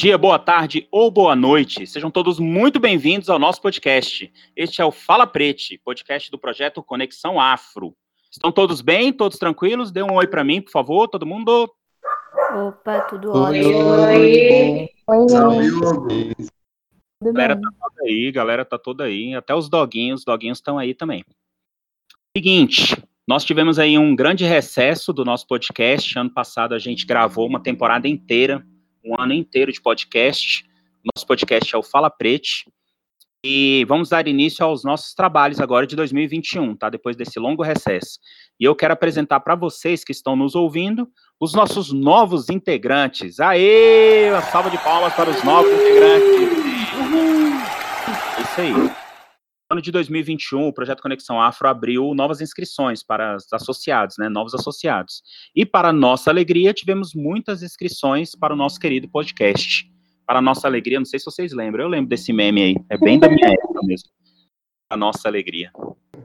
dia, boa tarde ou boa noite. Sejam todos muito bem-vindos ao nosso podcast. Este é o Fala Prete, podcast do projeto Conexão Afro. Estão todos bem? Todos tranquilos? Dê um oi para mim, por favor, todo mundo. Opa, tudo Oi, ótimo. oi. Oi, Tudo Galera bem? tá toda aí, galera tá toda aí. Até os doguinhos, os doguinhos estão aí também. Seguinte, nós tivemos aí um grande recesso do nosso podcast. Ano passado a gente gravou uma temporada inteira, um ano inteiro de podcast. Nosso podcast é o Fala Prete. E vamos dar início aos nossos trabalhos agora de 2021, tá? Depois desse longo recesso. E eu quero apresentar para vocês que estão nos ouvindo os nossos novos integrantes. Aê! Uma salva de palmas para os novos integrantes. Isso aí. No ano de 2021, o projeto Conexão Afro abriu novas inscrições para os associados, né? Novos associados. E para nossa alegria, tivemos muitas inscrições para o nosso querido podcast. Para nossa alegria, não sei se vocês lembram, eu lembro desse meme aí. É bem da minha época mesmo. A nossa alegria.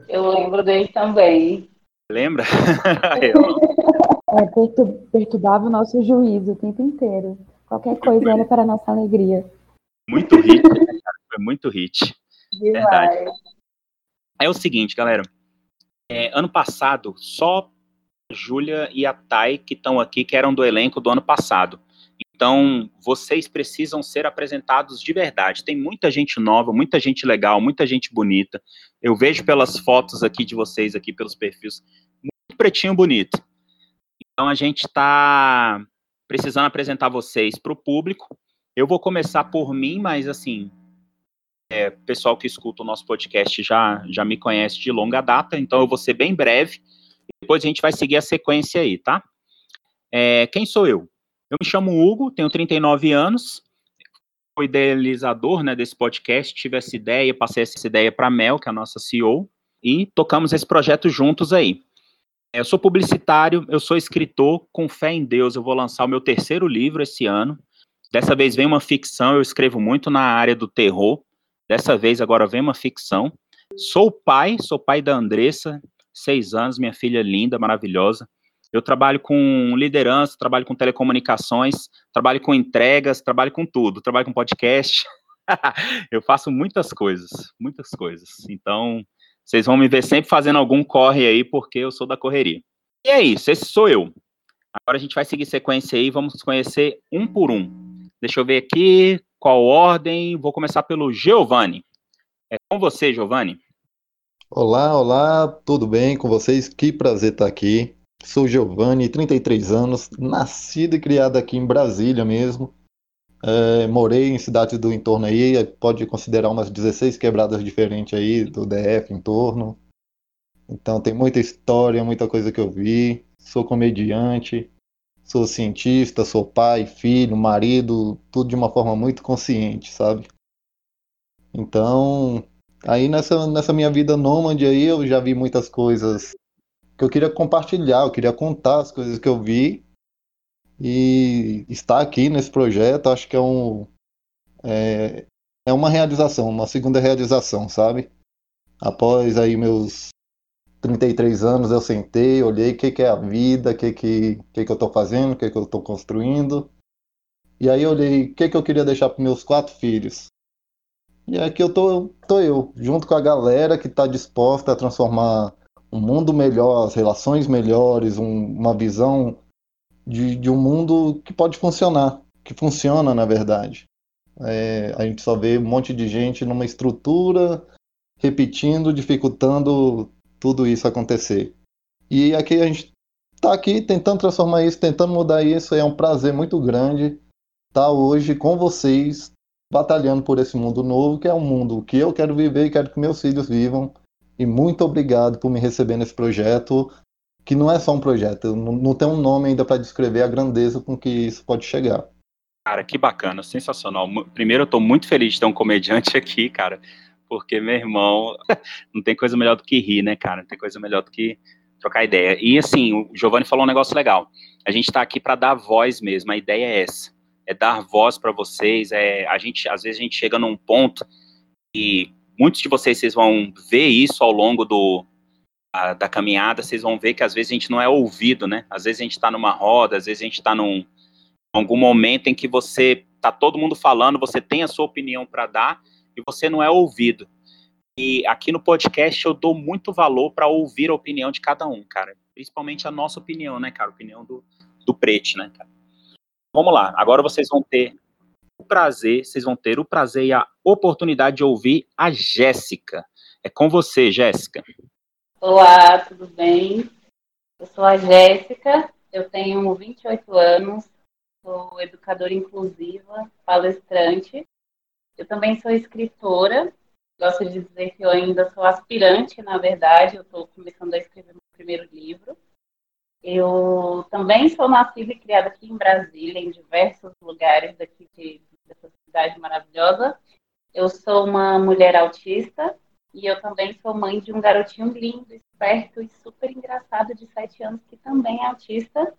Eu lembro dele também. Lembra? Eu- É, pertur- perturbava o nosso juízo o tempo inteiro. Qualquer coisa era para a nossa alegria. muito hit, né, cara? Foi muito hit. Verdade. É o seguinte, galera. É, ano passado, só a Júlia e a Thay que estão aqui, que eram do elenco do ano passado. Então, vocês precisam ser apresentados de verdade. Tem muita gente nova, muita gente legal, muita gente bonita. Eu vejo pelas fotos aqui de vocês, aqui pelos perfis, muito pretinho bonito. Então, a gente está precisando apresentar vocês para o público. Eu vou começar por mim, mas assim, é, pessoal que escuta o nosso podcast já, já me conhece de longa data, então eu vou ser bem breve. Depois a gente vai seguir a sequência aí, tá? É, quem sou eu? Eu me chamo Hugo, tenho 39 anos, sou idealizador né, desse podcast, tive essa ideia, passei essa ideia para a Mel, que é a nossa CEO, e tocamos esse projeto juntos aí. Eu sou publicitário, eu sou escritor, com fé em Deus, eu vou lançar o meu terceiro livro esse ano. Dessa vez vem uma ficção, eu escrevo muito na área do terror. Dessa vez agora vem uma ficção. Sou pai, sou pai da Andressa, seis anos, minha filha linda, maravilhosa. Eu trabalho com liderança, trabalho com telecomunicações, trabalho com entregas, trabalho com tudo, trabalho com podcast. eu faço muitas coisas, muitas coisas. Então, vocês vão me ver sempre fazendo algum corre aí, porque eu sou da correria. E é isso, esse sou eu. Agora a gente vai seguir sequência aí, vamos conhecer um por um. Deixa eu ver aqui qual ordem. Vou começar pelo Giovanni. É com você, Giovanni. Olá, olá, tudo bem com vocês? Que prazer estar aqui. Sou Giovanni, 33 anos, nascido e criado aqui em Brasília mesmo. É, morei em cidades do entorno aí, pode considerar umas 16 quebradas diferentes aí do DF em torno. Então tem muita história, muita coisa que eu vi. Sou comediante, sou cientista, sou pai, filho, marido, tudo de uma forma muito consciente, sabe? Então, Aí nessa, nessa minha vida nômade aí eu já vi muitas coisas que eu queria compartilhar, eu queria contar as coisas que eu vi e estar aqui nesse projeto acho que é um é, é uma realização, uma segunda realização, sabe? Após aí meus 33 anos eu sentei, olhei o que que é a vida, o que que, que que eu tô fazendo, o que que eu tô construindo. E aí eu olhei o que que eu queria deixar para meus quatro filhos. E aqui eu tô, tô eu, junto com a galera que está disposta a transformar um mundo melhor, as relações melhores, um- uma visão de, de um mundo que pode funcionar, que funciona na verdade. É, a gente só vê um monte de gente numa estrutura repetindo, dificultando tudo isso acontecer. E aqui a gente está aqui tentando transformar isso, tentando mudar isso. É um prazer muito grande estar hoje com vocês, batalhando por esse mundo novo, que é um mundo que eu quero viver e quero que meus filhos vivam. E muito obrigado por me receber nesse projeto, que não é só um projeto, não, tem um nome ainda para descrever a grandeza com que isso pode chegar. Cara, que bacana, sensacional. Primeiro, eu tô muito feliz de ter um comediante aqui, cara, porque, meu irmão, não tem coisa melhor do que rir, né, cara? Não tem coisa melhor do que trocar ideia. E, assim, o Giovanni falou um negócio legal. A gente tá aqui para dar voz mesmo, a ideia é essa. É dar voz para vocês. É, a gente, às vezes, a gente chega num ponto e muitos de vocês, vocês vão ver isso ao longo do, a- da caminhada, vocês vão ver que às vezes a gente não é ouvido, né? Às vezes a gente está numa roda, às vezes a gente está num algum momento em que você tá todo mundo falando, você tem a sua opinião para dar e você não é ouvido. E aqui no podcast eu dou muito valor para ouvir a opinião de cada um, cara. Principalmente a nossa opinião, né, cara? A opinião do, do Prete, né, cara? Vamos lá. Agora vocês vão ter o prazer, vocês vão ter o prazer e a oportunidade de ouvir a Jéssica. É com você, Jéssica. Olá, tudo bem? Eu sou a Jéssica, eu tenho 28 anos, sou educadora inclusiva, palestrante. Eu também sou escritora, gosto de dizer que eu ainda sou aspirante, na verdade, eu estou começando a escrever meu primeiro livro. Eu também sou nascida e criada aqui em Brasília, em diversos lugares daqui de, dessa cidade maravilhosa. Eu sou uma mulher autista e eu também sou mãe de um garotinho lindo, esperto e super engraçado de sete anos que também é autista.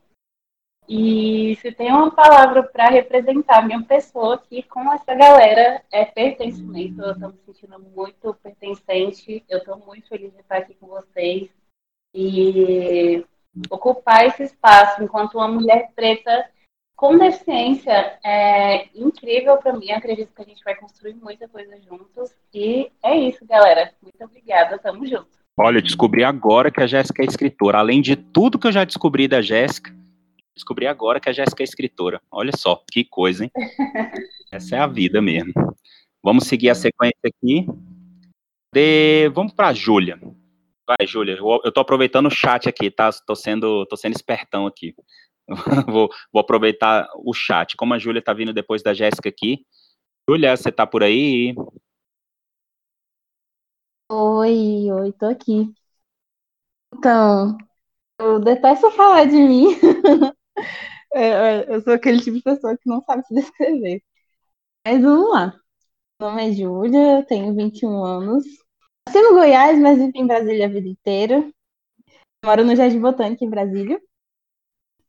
E se tem uma palavra para representar minha pessoa aqui com essa galera, é pertencimento. Eu estou me sentindo muito pertencente. Eu estou muito feliz de estar aqui com vocês. E ocupar esse espaço enquanto uma mulher preta com deficiência é incrível para mim. Acredito que a gente vai construir muita coisa juntos. E é isso, galera. Muito obrigada. Tamo junto. Olha, eu descobri agora que a Jéssica é escritora. Além de tudo que eu já descobri da Jéssica, descobri agora que a Jéssica é escritora. Olha só, que coisa, hein? Essa é a vida mesmo. Vamos seguir a sequência aqui. De... Vamos para a Júlia. Vai, Júlia, eu, eu tô aproveitando o chat aqui, tá? Tô sendo, tô sendo espertão aqui. vou, vou aproveitar o chat. Como a Júlia tá vindo depois da Jéssica aqui. Júlia, você tá por aí? Oi, oi, tô aqui. Então, eu detesto falar de mim. eu sou aquele tipo de pessoa que não sabe se descrever. Mas vamos lá. Meu nome é Júlia, eu tenho 21 anos. Nasci no Goiás, mas vivi em Brasília a vida inteira. Moro no Jardim Botânico, em Brasília.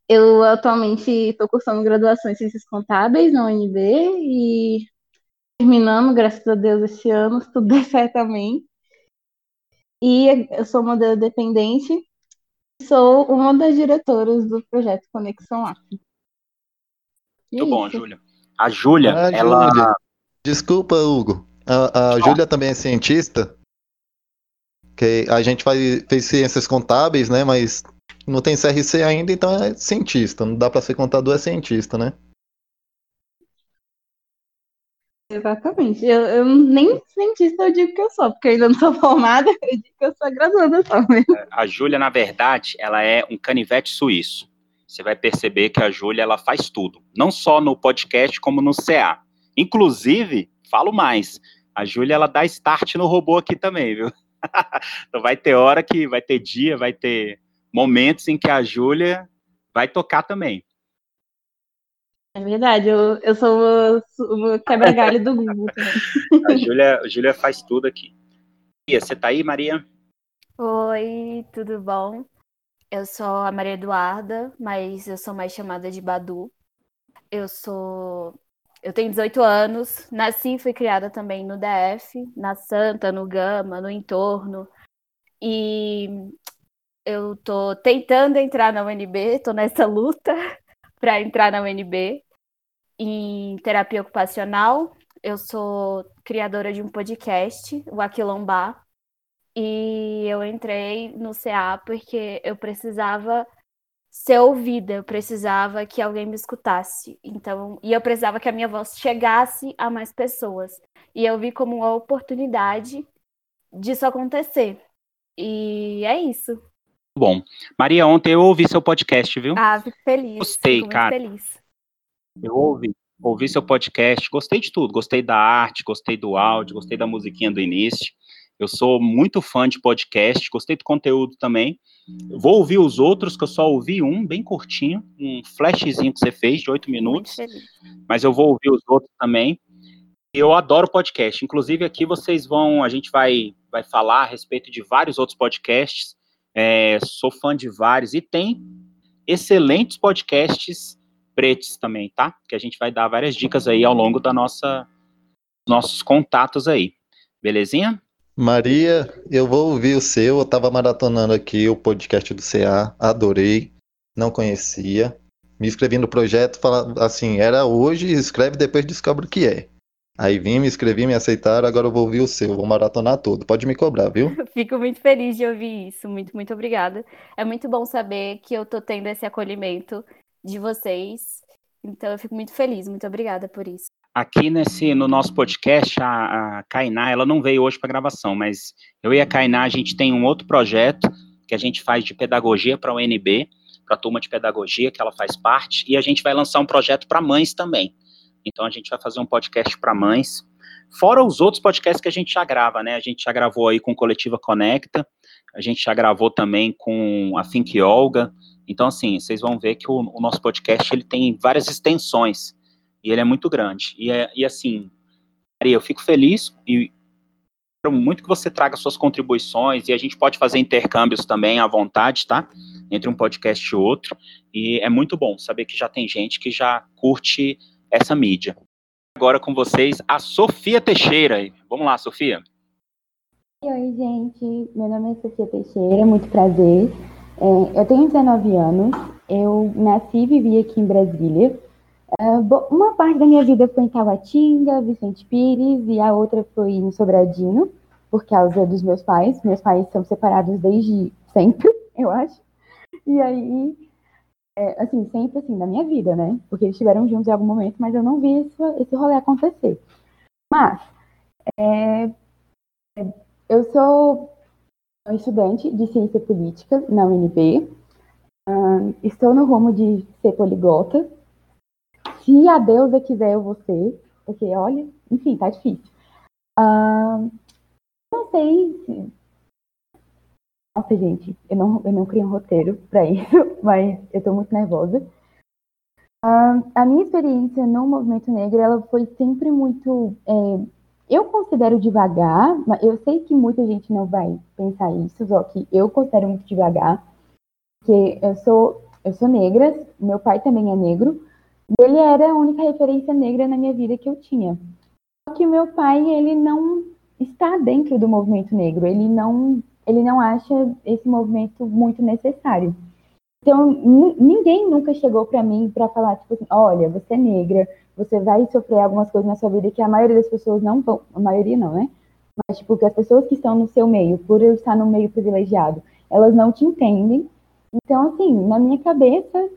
Eu atualmente estou cursando graduação em Ciências Contábeis na UNB e terminando, graças a Deus, esse ano, se tudo der certo também. E eu sou modelo dependente sou uma das diretoras do projeto Conexão Afro. Muito é bom, Júlia. A Júlia, ah, ela. Júlia. Desculpa, Hugo. A, a Júlia também é cientista que a gente faz, fez ciências contábeis, né? Mas não tem CRC ainda, então é cientista. Não dá para ser contador, é cientista, né? Exatamente. Eu, eu, nem cientista eu digo que eu sou, porque eu ainda não sou formada, eu digo que eu sou graduada só mesmo. É, a Júlia, na verdade, ela é um canivete suíço. Você vai perceber que a Júlia, ela faz tudo. Não só no podcast, como no CA. Inclusive, falo mais, a Júlia, ela dá start no robô aqui também, viu? então vai ter hora que vai ter dia, vai ter momentos em que a Júlia vai tocar também. É verdade, eu, eu sou o quebra-galho do Google também. a, Júlia, a Júlia faz tudo aqui. Maria, você tá aí, Maria? Oi, tudo bom? Eu sou a Maria Eduarda, mas eu sou mais chamada de Badu. Eu sou eu tenho 18 anos, nasci e fui criada também no DF, na Santa, no Gama, no entorno. E eu tô tentando entrar na UNB, tô nessa luta para entrar na UNB em terapia ocupacional. Eu sou criadora de um podcast, o Aquilombar, e eu entrei no CA porque eu precisava ser ouvida, eu precisava que alguém me escutasse. Então, e eu precisava que a minha voz chegasse a mais pessoas. E eu vi como uma oportunidade disso acontecer. E é isso. Bom, Maria, ontem eu ouvi seu podcast, viu? Ah, fico feliz. Gostei, fico cara. Feliz. Eu ouvi, ouvi seu podcast, gostei de tudo, gostei da arte, gostei do áudio, gostei da musiquinha do início. Eu sou muito fã de podcast, gostei do conteúdo também. Vou ouvir os outros, que eu só ouvi um, bem curtinho, um flashzinho que você fez de oito minutos. Mas eu vou ouvir os outros também. Eu adoro podcast. Inclusive, aqui vocês vão, a gente vai, vai falar a respeito de vários outros podcasts. É, sou fã de vários e tem excelentes podcasts pretos também, tá? Que a gente vai dar várias dicas aí ao longo da nossa nossos contatos aí. Belezinha? Maria, eu vou ouvir o seu. Eu estava maratonando aqui o podcast do CA, adorei, não conhecia. me inscrevi no projeto, fala, assim, era hoje, escreve depois descobre o que é. Aí vim, me inscrevi, me aceitaram, agora eu vou ouvir o seu, vou maratonar todo. Pode me cobrar, viu? Fico muito feliz de ouvir isso, muito, muito obrigada. É muito bom saber que eu tô tendo esse acolhimento de vocês. Então eu fico muito feliz, muito obrigada por isso. Aqui nesse, no nosso podcast, a, a Kainá, ela não veio hoje para gravação, mas eu e a Kainá, a gente tem um outro projeto que a gente faz de pedagogia para o UNB, para a turma de pedagogia, que ela faz parte, e a gente vai lançar um projeto para mães também. Então a gente vai fazer um podcast para mães, fora os outros podcasts que a gente já grava, né? A gente já gravou aí com Coletiva Conecta, a gente já gravou também com a Think Olga. Então, assim, vocês vão ver que o, o, nosso podcast ele tem várias extensões e ele é muito grande. E, é, e assim, Maria, eu fico feliz e quero muito que você traga suas contribuições e a gente pode fazer intercâmbios também à vontade, tá? Entre um podcast e outro. E é muito bom saber que já tem gente que já curte essa mídia. Agora com vocês, a Sofia Teixeira. Vamos lá, Sofia. Oi, gente. Meu nome é Sofia Teixeira, muito prazer. É, eu tenho 19 anos, eu nasci e vivi aqui em Brasília. É, uma parte da minha vida foi em Taguatinga, Vicente Pires, e a outra foi em Sobradinho, por causa dos meus pais. Meus pais são separados desde sempre, eu acho. E aí é, assim, sempre assim, na minha vida, né? Porque eles estiveram juntos em algum momento, mas eu não vi isso, esse rolê acontecer. Mas, é, eu sou estudante de ciência política na UNB, uh, estou no rumo de ser poliglota. Se a deusa quiser, eu vou ser, porque olha, enfim, tá difícil. Uh, não sei se, nossa, gente, eu não, eu não criei um roteiro para isso, mas eu estou muito nervosa. Uh, a minha experiência no movimento negro, ela foi sempre muito. É, eu considero devagar, mas eu sei que muita gente não vai pensar isso, só que eu considero muito devagar, porque eu sou, eu sou negra, meu pai também é negro, e ele era a única referência negra na minha vida que eu tinha. Só que o meu pai, ele não está dentro do movimento negro, ele não ele não acha esse movimento muito necessário. Então, ninguém nunca chegou para mim para falar, tipo assim, olha, você é negra, você vai sofrer algumas coisas na sua vida que a maioria das pessoas não vão, a maioria não, né? Mas, tipo, que as pessoas que estão no seu meio, por eu estar no meio privilegiado, elas não te entendem. Então, assim, na minha cabeça,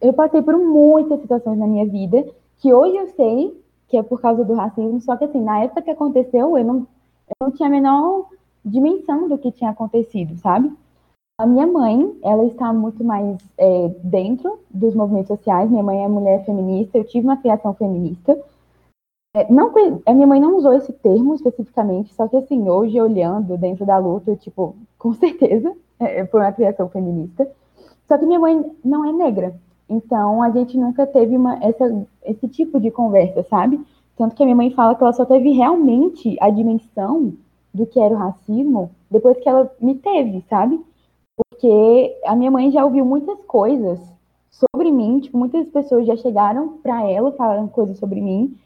eu passei por muitas situações na minha vida que hoje eu sei que é por causa do racismo, só que, assim, na época que aconteceu, eu não, eu não tinha a menor dimensão do que tinha acontecido, sabe? A minha mãe, ela está muito mais é, dentro dos movimentos sociais. Minha mãe é mulher feminista, eu tive uma criação feminista. É, não, a minha mãe não usou esse termo especificamente, só que assim, hoje olhando dentro da luta, tipo, com certeza é, foi uma criação feminista. Só que minha mãe não é negra, então a gente nunca teve uma, essa, esse tipo de conversa, sabe? Tanto que a minha mãe fala que ela só teve realmente a dimensão do que era o racismo depois que ela me teve, sabe? Porque a minha mãe já ouviu muitas coisas sobre mim, tipo, muitas pessoas já chegaram para ela falando coisas sobre mim,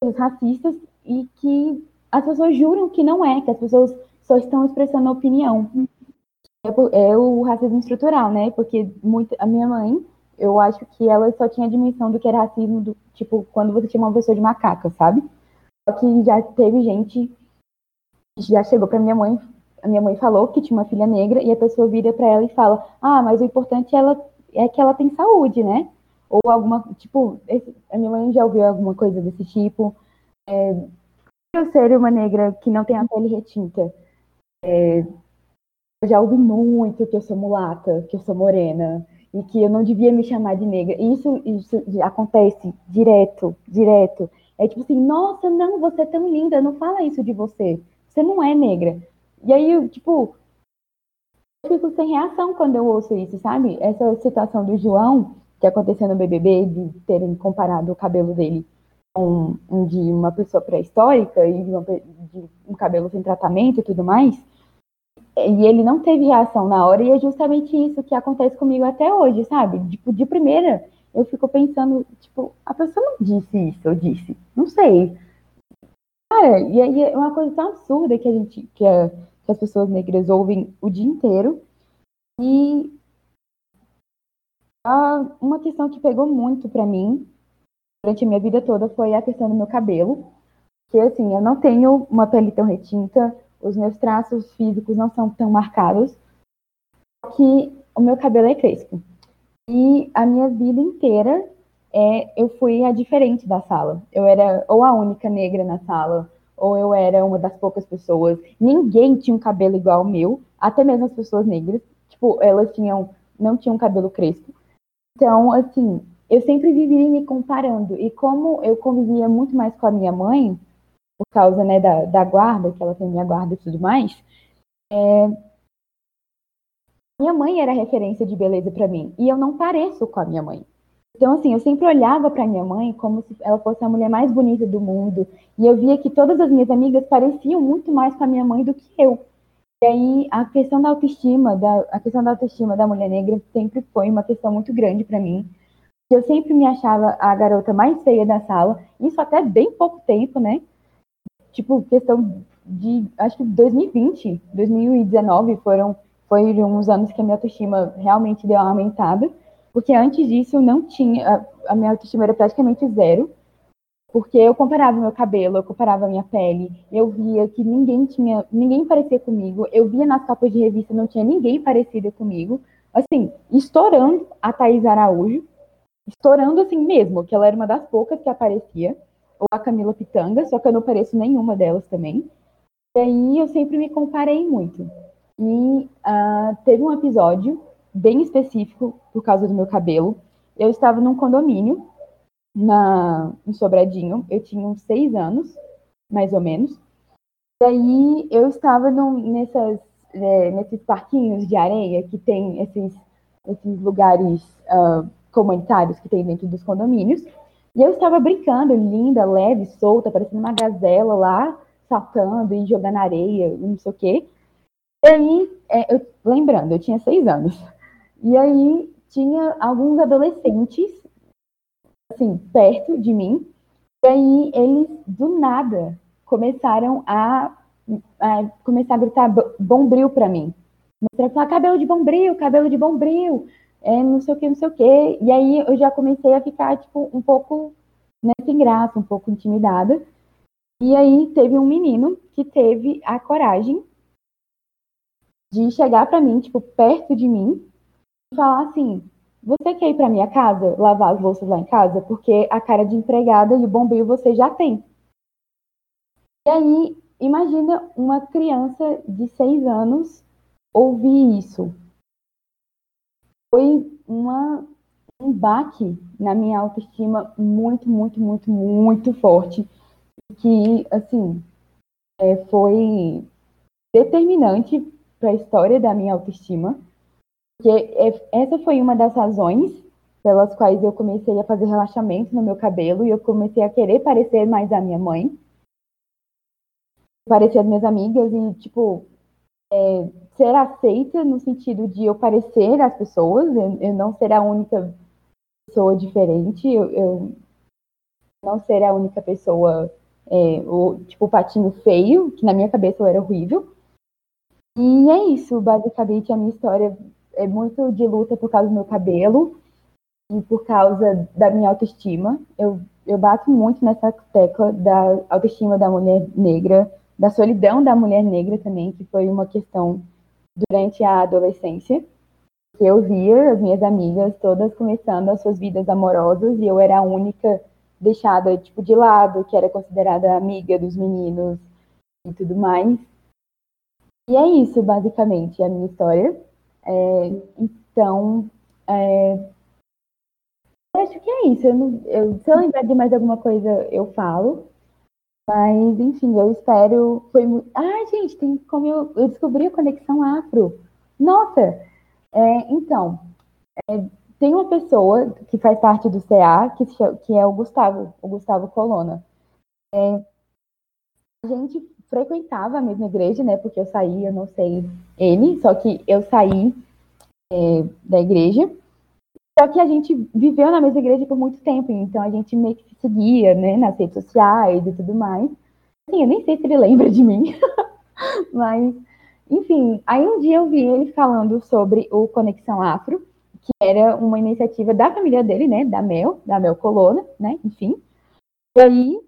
coisas racistas, e que as pessoas juram que não é, que as pessoas só estão expressando opinião. É, é o racismo estrutural, né? Porque muito, a minha mãe, eu acho que ela só tinha a dimensão do que era racismo, do, tipo, quando você tinha uma pessoa de macaca, sabe? Só que já teve gente já chegou para minha mãe, a minha mãe falou que tinha uma filha negra e a pessoa vira para ela e fala: "Ah, mas o importante é ela é que ela tem saúde, né?" Ou alguma, tipo, a minha mãe já ouviu alguma coisa desse tipo. É, eu ser uma negra que não tem a pele retinta. É, eu já ouvi muito que eu sou mulata, que eu sou morena e que eu não devia me chamar de negra. Isso, isso acontece direto, direto. É tipo assim, nossa, não, você é tão linda, não fala isso de você você não é negra. E aí, tipo, eu fico sem reação quando eu ouço isso, sabe? Essa situação do João, que aconteceu no BBB, de terem comparado o cabelo dele com um de uma pessoa pré-histórica e de, uma, de um cabelo sem tratamento e tudo mais. E ele não teve reação na hora, e é justamente isso que acontece comigo até hoje, sabe? Tipo, de primeira, eu fico pensando, tipo, a pessoa não disse isso, eu disse. Não sei. Cara, e aí é uma coisa tão absurda que a gente, que, a, que as pessoas negras ouvem o dia inteiro. E Ah, uma questão que pegou muito para mim durante a minha vida toda foi a questão do meu cabelo. Que assim, eu não tenho uma pele tão retinta, os meus traços físicos não são tão marcados, que o meu cabelo é crespo. E a minha vida inteira é, eu fui a diferente da sala. Eu era ou a única negra na sala, ou eu era uma das poucas pessoas. Ninguém tinha um cabelo igual ao meu, até mesmo as pessoas negras. Tipo, elas tinham, não tinham cabelo crespo. Então, assim, eu sempre vivia me comparando. E como eu convivia muito mais com a minha mãe, por causa né, da, da guarda, que ela tem minha guarda e tudo mais, é... minha mãe era referência de beleza para mim. E eu não pareço com a minha mãe. Então, assim, eu sempre olhava para minha mãe como se ela fosse a mulher mais bonita do mundo. E eu via que todas as minhas amigas pareciam muito mais com a minha mãe do que eu. E aí, a questão da autoestima, da, a questão da autoestima da mulher negra sempre foi uma questão muito grande para mim. Eu sempre me achava a garota mais feia da sala, isso até bem pouco tempo, né? Tipo, questão de, acho que 2020, 2019 foram, foram uns anos que a minha autoestima realmente deu uma aumentada. Porque antes disso eu não tinha, a minha autoestima era praticamente zero, porque eu comparava meu cabelo, eu comparava minha pele, eu via que ninguém tinha, ninguém parecia comigo, eu via nas capas de revista não tinha ninguém parecido comigo, assim, estourando a Thaís Araújo, estourando assim mesmo, que ela era uma das poucas que aparecia, ou a Camila Pitanga, só que eu não pareço nenhuma delas também. E aí eu sempre me comparei muito. E uh, teve um episódio bem específico por causa do meu cabelo. Eu estava num condomínio na, em Sobradinho, eu tinha uns seis anos, mais ou menos. E aí eu estava num, nessas, é, nesses parquinhos de areia que tem esses, esses lugares uh, comunitários que tem dentro dos condomínios. E eu estava brincando, linda, leve, solta, parecendo uma gazela lá, saltando e jogando areia, não sei o quê. E aí, é, eu, lembrando, eu tinha seis anos. E aí tinha alguns adolescentes, assim, perto de mim, e aí eles, do nada, começaram a, a começar a gritar bombril para mim. A falar, cabelo de bombril, cabelo de bombril, é, não sei o que, não sei o que. E aí eu já comecei a ficar, tipo, um pouco né, sem graça, um pouco intimidada. E aí teve um menino que teve a coragem de chegar para mim, tipo, perto de mim, falar assim: você quer ir para minha casa lavar as louças lá em casa? Porque a cara de empregada e o bombeiro você já tem. E aí, imagina uma criança de seis anos ouvir isso. Foi uma, um baque na minha autoestima muito, muito, muito, muito forte. Que, assim, é, foi determinante para a história da minha autoestima porque é, essa foi uma das razões pelas quais eu comecei a fazer relaxamento no meu cabelo e eu comecei a querer parecer mais a minha mãe. Parecer as minhas amigas e, tipo, é, ser aceita no sentido de eu parecer as pessoas, eu, eu não ser a única pessoa diferente, eu, eu, não ser a única pessoa, é, o, tipo, o patinho feio, que na minha cabeça eu era horrível. E é isso, basicamente, a minha história é muito de luta por causa do meu cabelo e por causa da minha autoestima. Eu, eu bato muito nessa tecla da autoestima da mulher negra, da solidão da mulher negra também, que foi uma questão durante a adolescência. Eu via as minhas amigas todas começando as suas vidas amorosas e eu era a única deixada tipo de lado, que era considerada amiga dos meninos e tudo mais. E é isso, basicamente, a minha história. É, então, é, eu acho que é isso. Eu não, eu, se eu lembrar de mais alguma coisa, eu falo. Mas, enfim, eu espero. Foi muito... Ah, gente, tem como eu, eu descobri a conexão afro. Nossa! É, então, é, tem uma pessoa que faz parte do CA, que, que é o Gustavo, o Gustavo Colonna. É, a gente frequentava a mesma igreja, né? Porque eu saí, eu não sei ele, só que eu saí é, da igreja. Só que a gente viveu na mesma igreja por muito tempo, então a gente meio que se seguia, né, nas redes sociais e tudo mais. Assim, eu nem sei se ele lembra de mim, mas, enfim, aí um dia eu vi ele falando sobre o Conexão Afro, que era uma iniciativa da família dele, né, da Mel, da Mel Colonna, né, enfim. E aí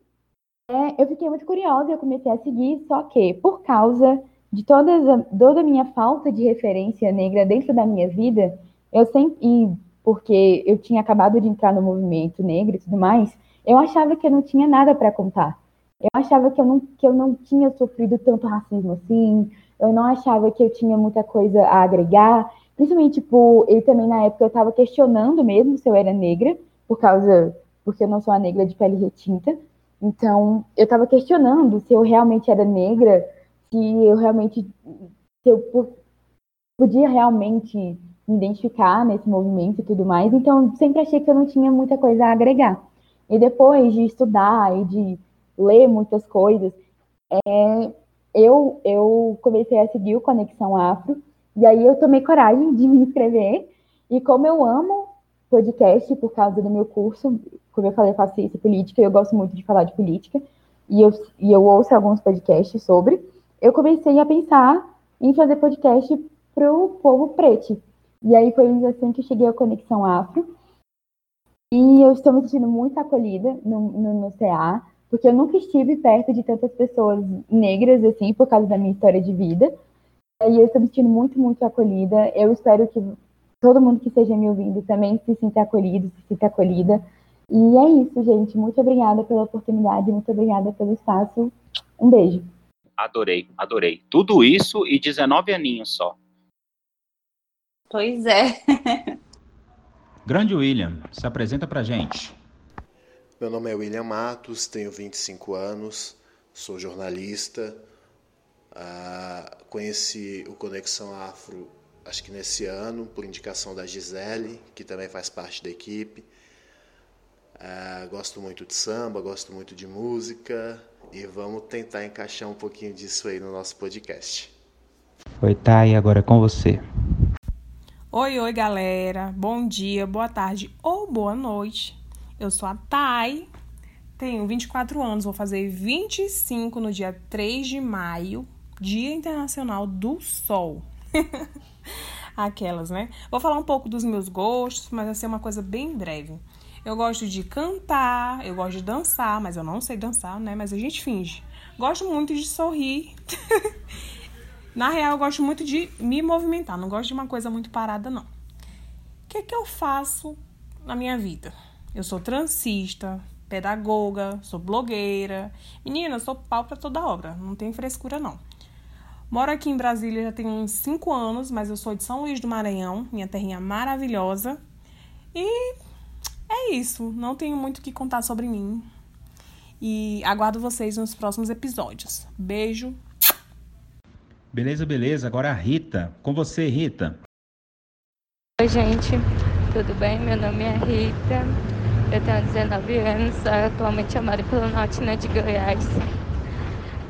é, eu fiquei muito curiosa e eu comecei a seguir, só que por causa de todas, toda a minha falta de referência negra dentro da minha vida, eu sempre, e porque eu tinha acabado de entrar no movimento negro e tudo mais, eu achava que eu não tinha nada para contar. Eu achava que eu, não, que eu não tinha sofrido tanto racismo assim, eu não achava que eu tinha muita coisa a agregar, principalmente, tipo, eu também na época eu estava questionando mesmo se eu era negra, por causa, porque eu não sou uma negra de pele retinta, então eu estava questionando se eu realmente era negra, se eu realmente, se eu podia realmente me identificar nesse movimento e tudo mais. Então, sempre achei que eu não tinha muita coisa a agregar. E depois de estudar e de ler muitas coisas, é, eu, eu comecei a seguir o Conexão Afro, e aí eu tomei coragem de me inscrever. E como eu amo podcast por causa do meu curso, como eu falei, eu faço ciência política, e eu gosto muito de falar de política, e eu, e eu ouço alguns podcasts sobre, eu comecei a pensar em fazer podcast para o povo preto, e aí foi assim que eu cheguei à Conexão Afro. E eu estou me sentindo muito acolhida no, no, no CA, porque eu nunca estive perto de tantas pessoas negras, assim, por causa da minha história de vida. E eu estou me sentindo muito, muito acolhida. Eu espero que todo mundo que esteja me ouvindo também se sinta acolhido, se sinta acolhida. E é isso, gente. Muito obrigada pela oportunidade, muito obrigada pelo espaço. Um beijo. Adorei, adorei. Tudo isso e 19 aninhos só. Pois é. Grande William, se apresenta pra gente. Meu nome é William Matos, tenho 25 anos, sou jornalista. Uh, conheci o Conexão Afro, acho que nesse ano, por indicação da Gisele, que também faz parte da equipe. Uh, gosto muito de samba, gosto muito de música e vamos tentar encaixar um pouquinho disso aí no nosso podcast. Oi, Thay, agora é com você. Oi, oi, galera. Bom dia, boa tarde ou boa noite. Eu sou a Thay, tenho 24 anos, vou fazer 25 no dia 3 de maio, Dia Internacional do Sol. Aquelas, né? Vou falar um pouco dos meus gostos, mas vai ser uma coisa bem breve. Eu gosto de cantar, eu gosto de dançar, mas eu não sei dançar, né? Mas a gente finge. Gosto muito de sorrir. Na real, eu gosto muito de me movimentar, não gosto de uma coisa muito parada, não. O que, é que eu faço na minha vida? Eu sou transista, pedagoga, sou blogueira. Menina, eu sou pau pra toda obra, não tem frescura, não. Moro aqui em Brasília já tem uns 5 anos, mas eu sou de São Luís do Maranhão, minha terrinha maravilhosa. E é isso, não tenho muito o que contar sobre mim. E aguardo vocês nos próximos episódios. Beijo, Beleza, beleza. Agora a Rita. Com você, Rita. Oi, gente. Tudo bem? Meu nome é Rita. Eu tenho 19 anos. Atualmente moro pelo norte né, de Goiás.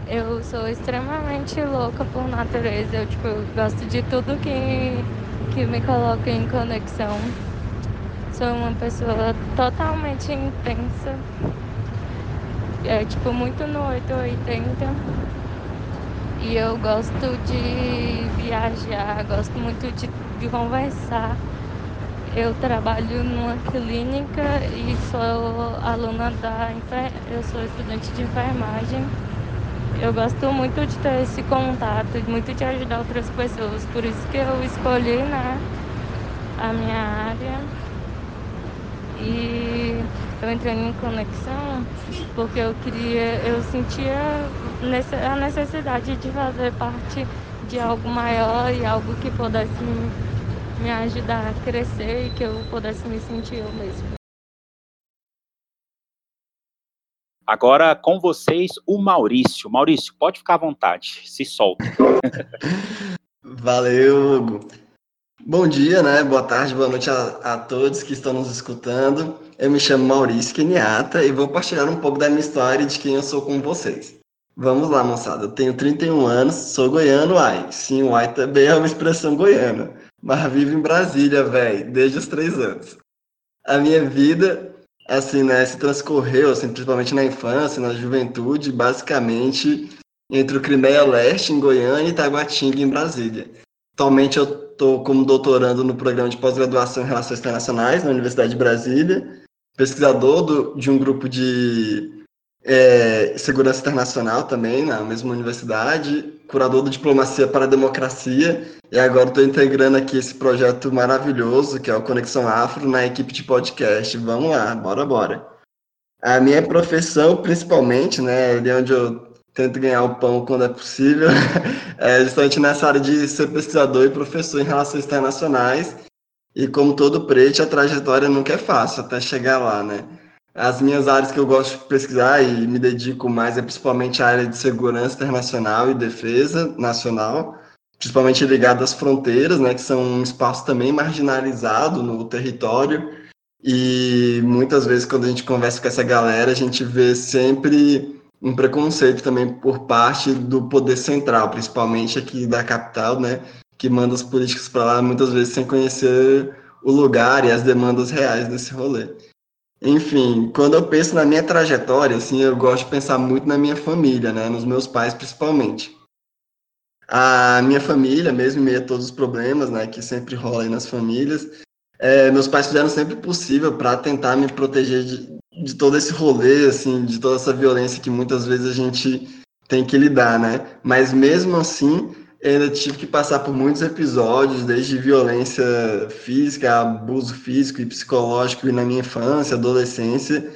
Eu sou extremamente louca por natureza. Eu, tipo, gosto de tudo que, que me coloca em conexão. Sou uma pessoa totalmente intensa. É, tipo, muito no 880 e eu gosto de viajar, gosto muito de, de conversar. Eu trabalho numa clínica e sou aluna da eu sou estudante de enfermagem. Eu gosto muito de ter esse contato, muito de ajudar outras pessoas, por isso que eu escolhi né, a minha área. E eu entrei em conexão porque eu queria, eu sentia a necessidade de fazer parte de algo maior e algo que pudesse me ajudar a crescer e que eu pudesse me sentir eu mesmo. Agora com vocês o Maurício. Maurício, pode ficar à vontade, se solta. Valeu, Hugo. Bom dia, né? Boa tarde, boa noite a, a todos que estão nos escutando. Eu me chamo Maurício Keniata e vou partilhar um pouco da minha história e de quem eu sou com vocês. Vamos lá, moçada. Eu tenho 31 anos, sou goiano, ai. Sim, o ai também é uma expressão goiana. Mas vivo em Brasília, velho, desde os três anos. A minha vida, assim, né, se transcorreu, assim, principalmente na infância, na juventude, basicamente entre o Crimeia Leste, em Goiânia, e Taguatinga, em Brasília. Atualmente eu estou como doutorando no programa de pós-graduação em Relações Internacionais na Universidade de Brasília, pesquisador do, de um grupo de é, segurança internacional também na mesma universidade, curador da diplomacia para a democracia, e agora estou integrando aqui esse projeto maravilhoso que é o Conexão Afro na equipe de podcast. Vamos lá, bora, bora. A minha profissão, principalmente, né, ali onde eu tento ganhar o pão quando é possível, é justamente nessa área de ser pesquisador e professor em relações internacionais. E como todo preto, a trajetória nunca é fácil até chegar lá, né? As minhas áreas que eu gosto de pesquisar e me dedico mais é principalmente a área de segurança internacional e defesa nacional, principalmente ligado às fronteiras, né, que são um espaço também marginalizado no território. E muitas vezes quando a gente conversa com essa galera, a gente vê sempre um preconceito também por parte do poder central, principalmente aqui da capital, né, que manda os políticos para lá muitas vezes sem conhecer o lugar e as demandas reais desse rolê. Enfim, quando eu penso na minha trajetória, assim, eu gosto de pensar muito na minha família, né, nos meus pais principalmente. A minha família, mesmo em meio a todos os problemas, né, que sempre rolam nas famílias, é, meus pais fizeram sempre o possível para tentar me proteger de, de todo esse rolê, assim, de toda essa violência que muitas vezes a gente tem que lidar, né? Mas mesmo assim, eu ainda tive que passar por muitos episódios, desde violência física, abuso físico e psicológico na minha infância, adolescência,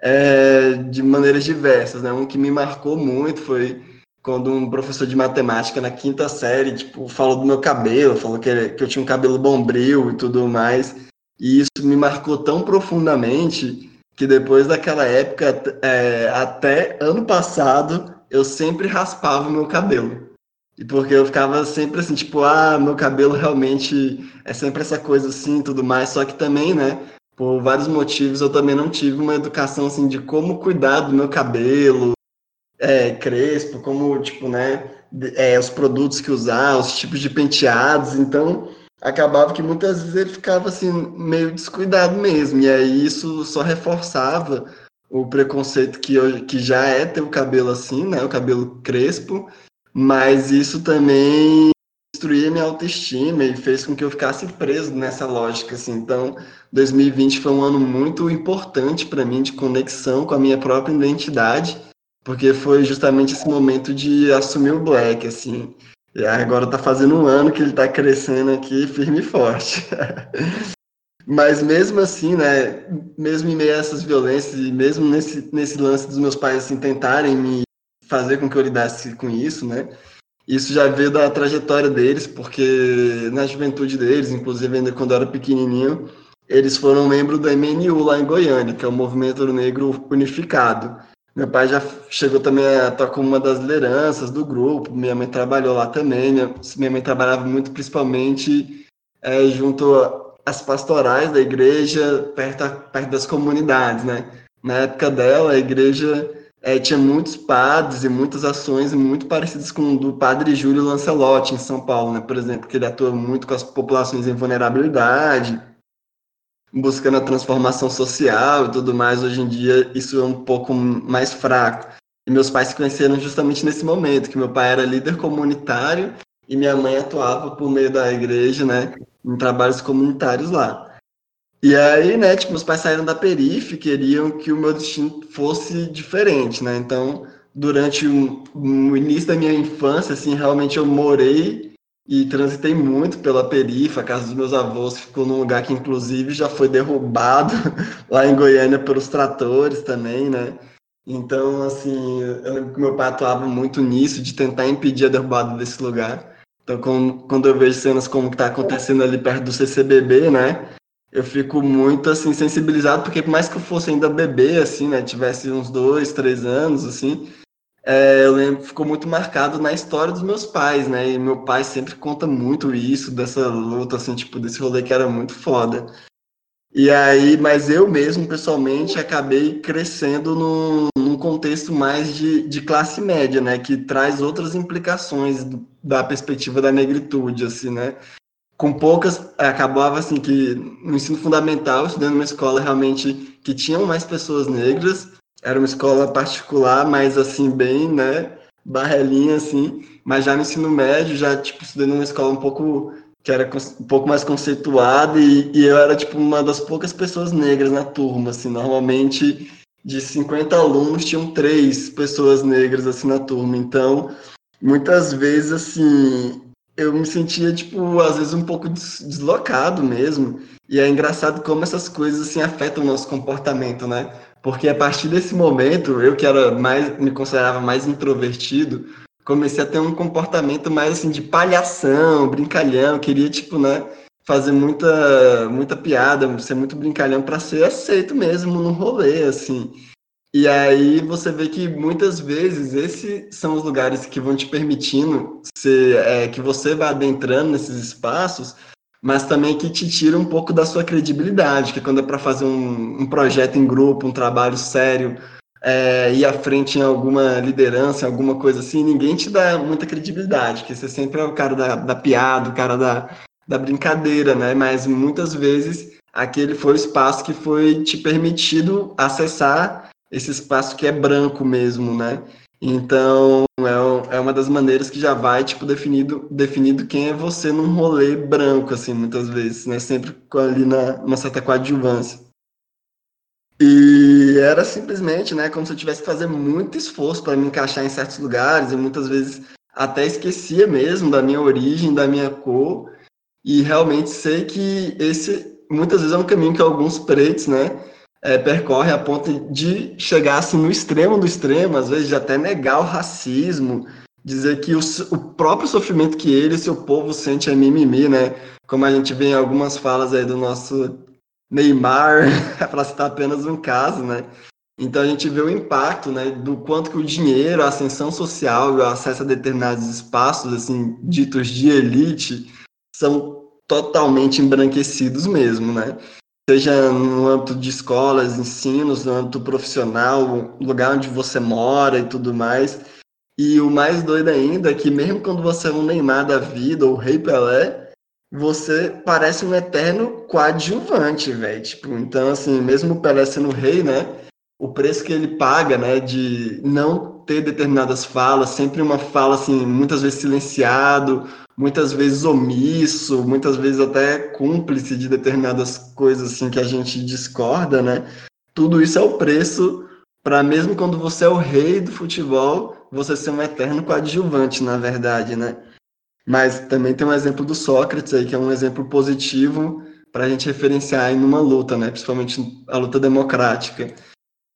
é, de maneiras diversas, né? Um que me marcou muito foi quando um professor de matemática na quinta série, tipo, falou do meu cabelo, falou que, que eu tinha um cabelo bombril e tudo mais, e isso me marcou tão profundamente que depois daquela época, é, até ano passado, eu sempre raspava o meu cabelo. E porque eu ficava sempre assim, tipo, ah, meu cabelo realmente é sempre essa coisa assim tudo mais. Só que também, né, por vários motivos, eu também não tive uma educação assim de como cuidar do meu cabelo, é, crespo, como, tipo, né, é, os produtos que usar, os tipos de penteados. Então, acabava que muitas vezes ele ficava assim meio descuidado mesmo e aí isso só reforçava o preconceito que eu, que já é ter o cabelo assim né o cabelo crespo mas isso também destruía minha autoestima e fez com que eu ficasse preso nessa lógica assim então 2020 foi um ano muito importante para mim de conexão com a minha própria identidade porque foi justamente esse momento de assumir o black assim e agora tá fazendo um ano que ele tá crescendo aqui firme e forte. Mas mesmo assim, né, mesmo em meio a essas violências e mesmo nesse, nesse lance dos meus pais assim, tentarem me fazer com que eu lidasse com isso, né, isso já veio da trajetória deles, porque na juventude deles, inclusive ainda quando eu era pequenininho, eles foram membros do MNU lá em Goiânia, que é o Movimento Negro Unificado. Meu pai já chegou também a estar como uma das lideranças do grupo. Minha mãe trabalhou lá também. Minha, minha mãe trabalhava muito, principalmente, é, junto às pastorais da igreja, perto, perto das comunidades, né? Na época dela, a igreja é, tinha muitos padres e muitas ações muito parecidas com o do padre Júlio Lancelotti, em São Paulo, né? Por exemplo, que ele atua muito com as populações em vulnerabilidade, buscando a transformação social e tudo mais, hoje em dia isso é um pouco mais fraco. E meus pais se conheceram justamente nesse momento, que meu pai era líder comunitário e minha mãe atuava por meio da igreja, né, em trabalhos comunitários lá. E aí, né, tipo, meus pais saíram da periferia e queriam que o meu destino fosse diferente, né? Então, durante o, início da minha infância, assim, realmente eu morei e transitei muito pela perifa, a casa dos meus avós ficou num lugar que inclusive já foi derrubado lá em Goiânia pelos tratores também, né? Então, assim, eu lembro que meu pai atuava muito nisso, de tentar impedir a derrubada desse lugar. Então, quando eu vejo cenas como está acontecendo ali perto do CCBB, né? Eu fico muito, assim, sensibilizado, porque por mais que eu fosse ainda bebê, assim, né? Tivesse uns dois, três anos, assim, é, eu lembro, ficou muito marcado na história dos meus pais, né? E meu pai sempre conta muito isso, dessa luta, assim, tipo, desse rolê que era muito foda. E aí, mas eu mesmo, pessoalmente, acabei crescendo num, num contexto mais de, de classe média, né? Que traz outras implicações do, da perspectiva da negritude, assim, né? Com poucas, acabava assim que no ensino fundamental, estudando numa escola realmente que tinham mais pessoas negras, era uma escola particular, mas assim, bem, né, barrelinha, assim, mas já no ensino médio, já, tipo, estudando numa escola um pouco que era um pouco mais conceituado e, e, eu era tipo uma das poucas pessoas negras na turma, assim, normalmente de 50 alunos tinham três pessoas negras assim na turma, então muitas vezes assim eu me sentia tipo às vezes um pouco deslocado mesmo e é engraçado como essas coisas assim afetam o nosso comportamento, né? Porque a partir desse momento eu que era mais me considerava mais introvertido comecei a ter um comportamento mais assim de palhação, brincalhão, queria tipo, né, fazer muita muita piada, ser muito brincalhão para ser aceito mesmo no rolê, assim. E aí você vê que muitas vezes esses são os lugares que vão te permitindo ser, é, que você vá adentrando nesses espaços, mas também que te tira um pouco da sua credibilidade, que quando é para fazer um, um projeto em grupo, um trabalho sério, é, ir à frente em alguma liderança, alguma coisa assim, ninguém te dá muita credibilidade, que você sempre é o cara da, da piada, o cara da, da brincadeira, né? Mas muitas vezes aquele foi o espaço que foi te permitido acessar esse espaço que é branco mesmo, né? Então, é, é uma das maneiras que já vai, tipo, definido, definido quem é você num rolê branco, assim, muitas vezes, né? Sempre ali na, uma certa coadjuvância. E era simplesmente, né, como se eu tivesse que fazer muito esforço para me encaixar em certos lugares, e muitas vezes até esquecia mesmo da minha origem, da minha cor, e realmente sei que esse muitas vezes é um caminho que alguns pretos, né, é, percorrem a ponto de chegar assim no extremo do extremo, às vezes de até negar o racismo, dizer que o, o próprio sofrimento que ele e seu povo sente é mimimi, né, como a gente vê em algumas falas aí do nosso Neymar, para citar apenas um caso, né? Então a gente vê o impacto, né, do quanto que o dinheiro, a ascensão social o acesso a determinados espaços, assim, ditos de elite, são totalmente embranquecidos mesmo, né? Seja no âmbito de escolas, ensinos, no âmbito profissional, lugar onde você mora e tudo mais. E o mais doido ainda é que mesmo quando você é um Neymar da vida ou Rei Pelé, você parece um eterno coadjuvante, velho. Tipo, então, assim, mesmo o Pelé sendo rei, né? O preço que ele paga, né, de não ter determinadas falas, sempre uma fala, assim, muitas vezes silenciado, muitas vezes omisso, muitas vezes até cúmplice de determinadas coisas, assim, que a gente discorda, né? Tudo isso é o preço para mesmo quando você é o rei do futebol, você ser um eterno coadjuvante, na verdade, né? Mas também tem um exemplo do Sócrates aí, que é um exemplo positivo para a gente referenciar em uma luta, né? principalmente a luta democrática.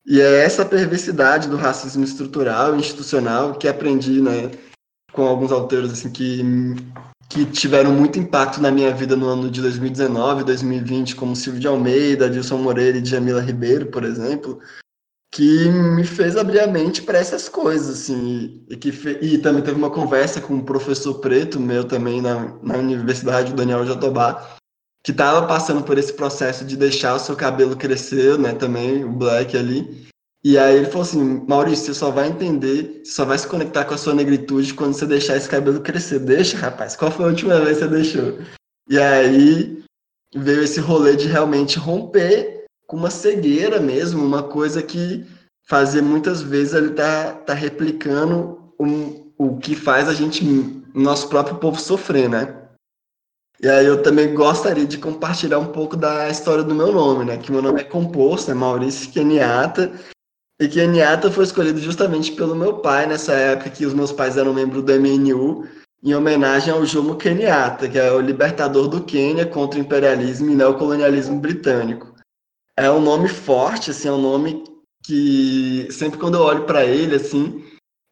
E é essa perversidade do racismo estrutural e institucional que aprendi né, com alguns autores assim, que, que tiveram muito impacto na minha vida no ano de 2019, 2020, como Silvio de Almeida, Dilson Moreira e Djamila Ribeiro, por exemplo, que me fez abrir a mente para essas coisas, assim, e, que e também teve uma conversa com um professor preto meu também na, na Universidade, o Daniel Jatobá, que estava passando por esse processo de deixar o seu cabelo crescer, né, também, o black ali, e aí ele falou assim, Maurício, você só vai entender, você só vai se conectar com a sua negritude quando você deixar esse cabelo crescer. Deixa, rapaz, qual foi a última vez que você deixou? E aí veio esse rolê de realmente romper com uma cegueira mesmo, uma coisa que fazer muitas vezes ele tá, tá replicando um, o que faz a gente, nosso próprio povo sofrer, né? E aí eu também gostaria de compartilhar um pouco da história do meu nome, né? Que meu nome é composto, é Maurício Keniata, e Keniata foi escolhido justamente pelo meu pai, nessa época que os meus pais eram membros do MNU, em homenagem ao Jomo Kenyatta, que é o libertador do Quênia contra o imperialismo e neocolonialismo britânico. É um nome forte, assim, é um nome que sempre quando eu olho para ele, assim,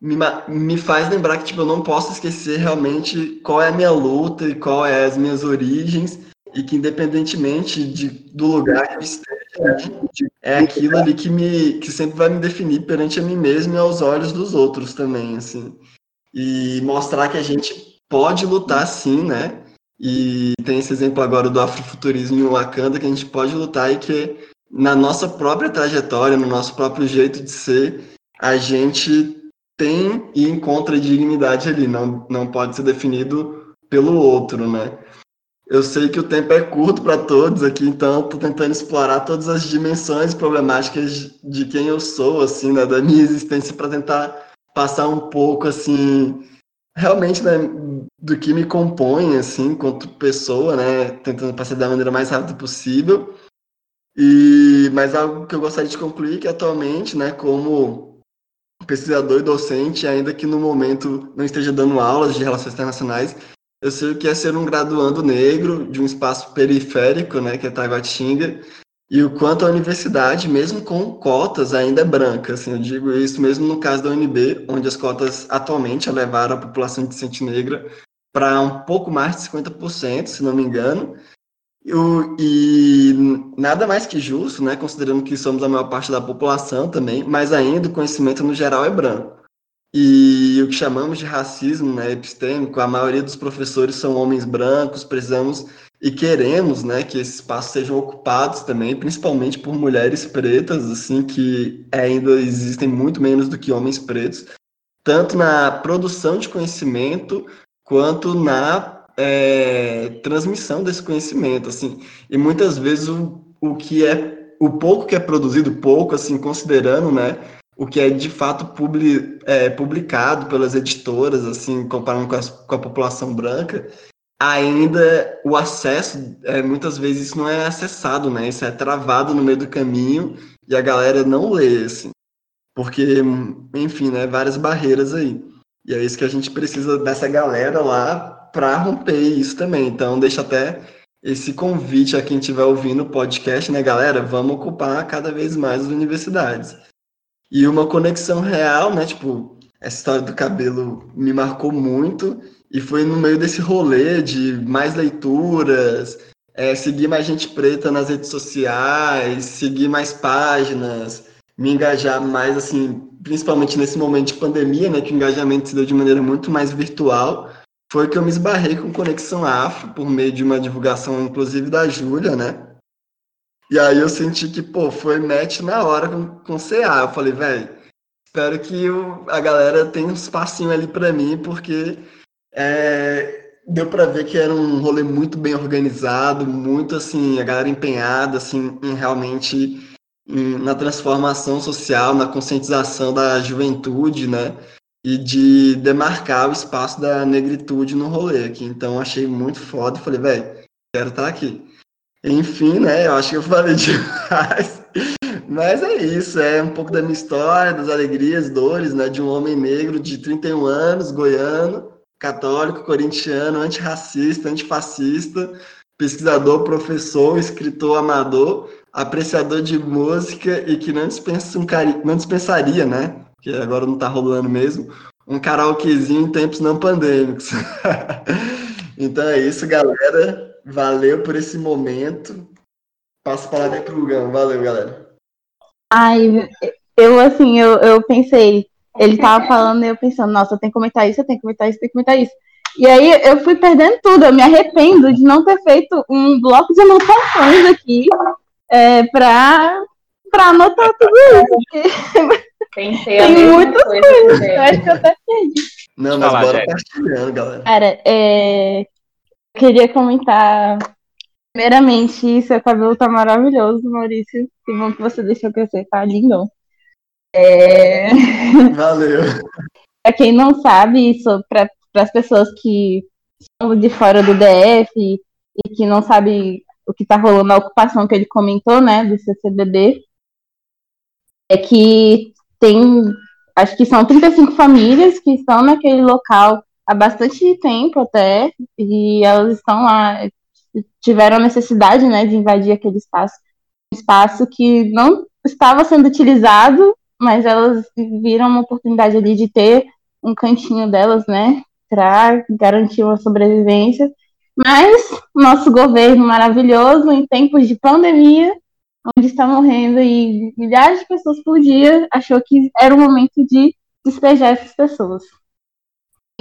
me, me faz lembrar que tipo, eu não posso esquecer realmente qual é a minha luta e qual é as minhas origens e que independentemente de, do lugar que eu esteja, é aquilo ali que me que sempre vai me definir perante a mim mesmo e aos olhos dos outros também, assim. E mostrar que a gente pode lutar sim, né? E tem esse exemplo agora do afrofuturismo em Wakanda que a gente pode lutar e que na nossa própria trajetória, no nosso próprio jeito de ser, a gente tem e encontra dignidade ali, não, não pode ser definido pelo outro, né? Eu sei que o tempo é curto para todos aqui, então estou tentando explorar todas as dimensões problemáticas de quem eu sou, assim, né, da minha existência, para tentar passar um pouco, assim, realmente, né, do que me compõe, assim, enquanto pessoa, né, tentando passar da maneira mais rápida possível. E, mas algo que eu gostaria de concluir que atualmente, né, como pesquisador e docente, ainda que no momento não esteja dando aulas de relações internacionais, eu sei o que é ser um graduando negro de um espaço periférico, né, que é Taguatinga, e o quanto a universidade, mesmo com cotas, ainda é branca. Assim, eu digo isso mesmo no caso da UNB, onde as cotas atualmente levaram a população decente negra para um pouco mais de 50%, se não me engano, e nada mais que justo, né, considerando que somos a maior parte da população também, mas ainda o conhecimento no geral é branco. E o que chamamos de racismo né, epistêmico, a maioria dos professores são homens brancos, precisamos e queremos né, que esses espaços sejam ocupados também, principalmente por mulheres pretas, assim, que ainda existem muito menos do que homens pretos, tanto na produção de conhecimento quanto na é, transmissão desse conhecimento, assim, e muitas vezes o, o que é o pouco que é produzido, pouco, assim, considerando, né, o que é de fato publi, é, publicado pelas editoras, assim, comparando com, as, com, a população branca, ainda o acesso, é, muitas vezes isso não é acessado, né, isso é travado no meio do caminho e a galera não lê, assim, porque, enfim, né, várias barreiras aí. E é isso que a gente precisa dessa galera lá para romper isso também. Então, deixa até esse convite a quem estiver ouvindo o podcast, né, galera? Vamos ocupar cada vez mais as universidades. E uma conexão real, né? Tipo, essa história do cabelo me marcou muito e foi no meio desse rolê de mais leituras, é, seguir mais gente preta nas redes sociais, seguir mais páginas, me engajar mais, assim, principalmente nesse momento de pandemia, né? Que o engajamento se deu de maneira muito mais virtual foi que eu me esbarrei com Conexão Afro por meio de uma divulgação, inclusive da Júlia, né? E aí eu senti que, pô, foi match na hora com, com CA. Eu falei, velho, espero que a galera tenha um espacinho ali para mim, porque é, deu para ver que era um rolê muito bem organizado, muito assim, a galera empenhada assim em realmente em, na transformação social, na conscientização da juventude, né? e de demarcar o espaço da negritude no rolê aqui. Então achei muito foda falei, velho, quero estar tá aqui. Enfim, né? Eu acho que eu falei demais. Mas é isso, é um pouco da minha história, das alegrias, dores, né? De um homem negro de 31 anos, goiano, católico, corintiano, antirracista, antifascista, pesquisador, professor, escritor amador, apreciador de música e que não, dispensa um cari... não dispensaria, né? que agora não está rolando mesmo, um karaokezinho em tempos não pandêmicos. então é isso, galera. Valeu por esse momento. Passo a palavra para o Gão. Valeu, galera. Ai, eu assim, eu, eu pensei, ele tava falando e eu pensando, nossa, eu tenho que comentar isso, eu tenho que comentar isso, eu tenho que comentar isso. E aí eu fui perdendo tudo, eu me arrependo de não ter feito um bloco de anotações aqui é, para anotar tudo isso. Pensei Tem muitas coisa coisas. Eu acho que eu até perdi. Não, mas bora partilhando, galera. Cara, é... queria comentar. Primeiramente, seu cabelo tá maravilhoso, Maurício. Que bom que você deixou crescer, tá lindo. É... Valeu. pra quem não sabe, para as pessoas que são de fora do DF e que não sabem o que tá rolando na ocupação que ele comentou, né, do CCBB, é que tem, acho que são 35 famílias que estão naquele local há bastante tempo até, e elas estão lá, tiveram a necessidade, né, de invadir aquele espaço, um espaço que não estava sendo utilizado, mas elas viram uma oportunidade ali de ter um cantinho delas, né, para garantir uma sobrevivência. Mas nosso governo maravilhoso, em tempos de pandemia, onde está morrendo e milhares de pessoas por dia, achou que era o momento de despejar essas pessoas.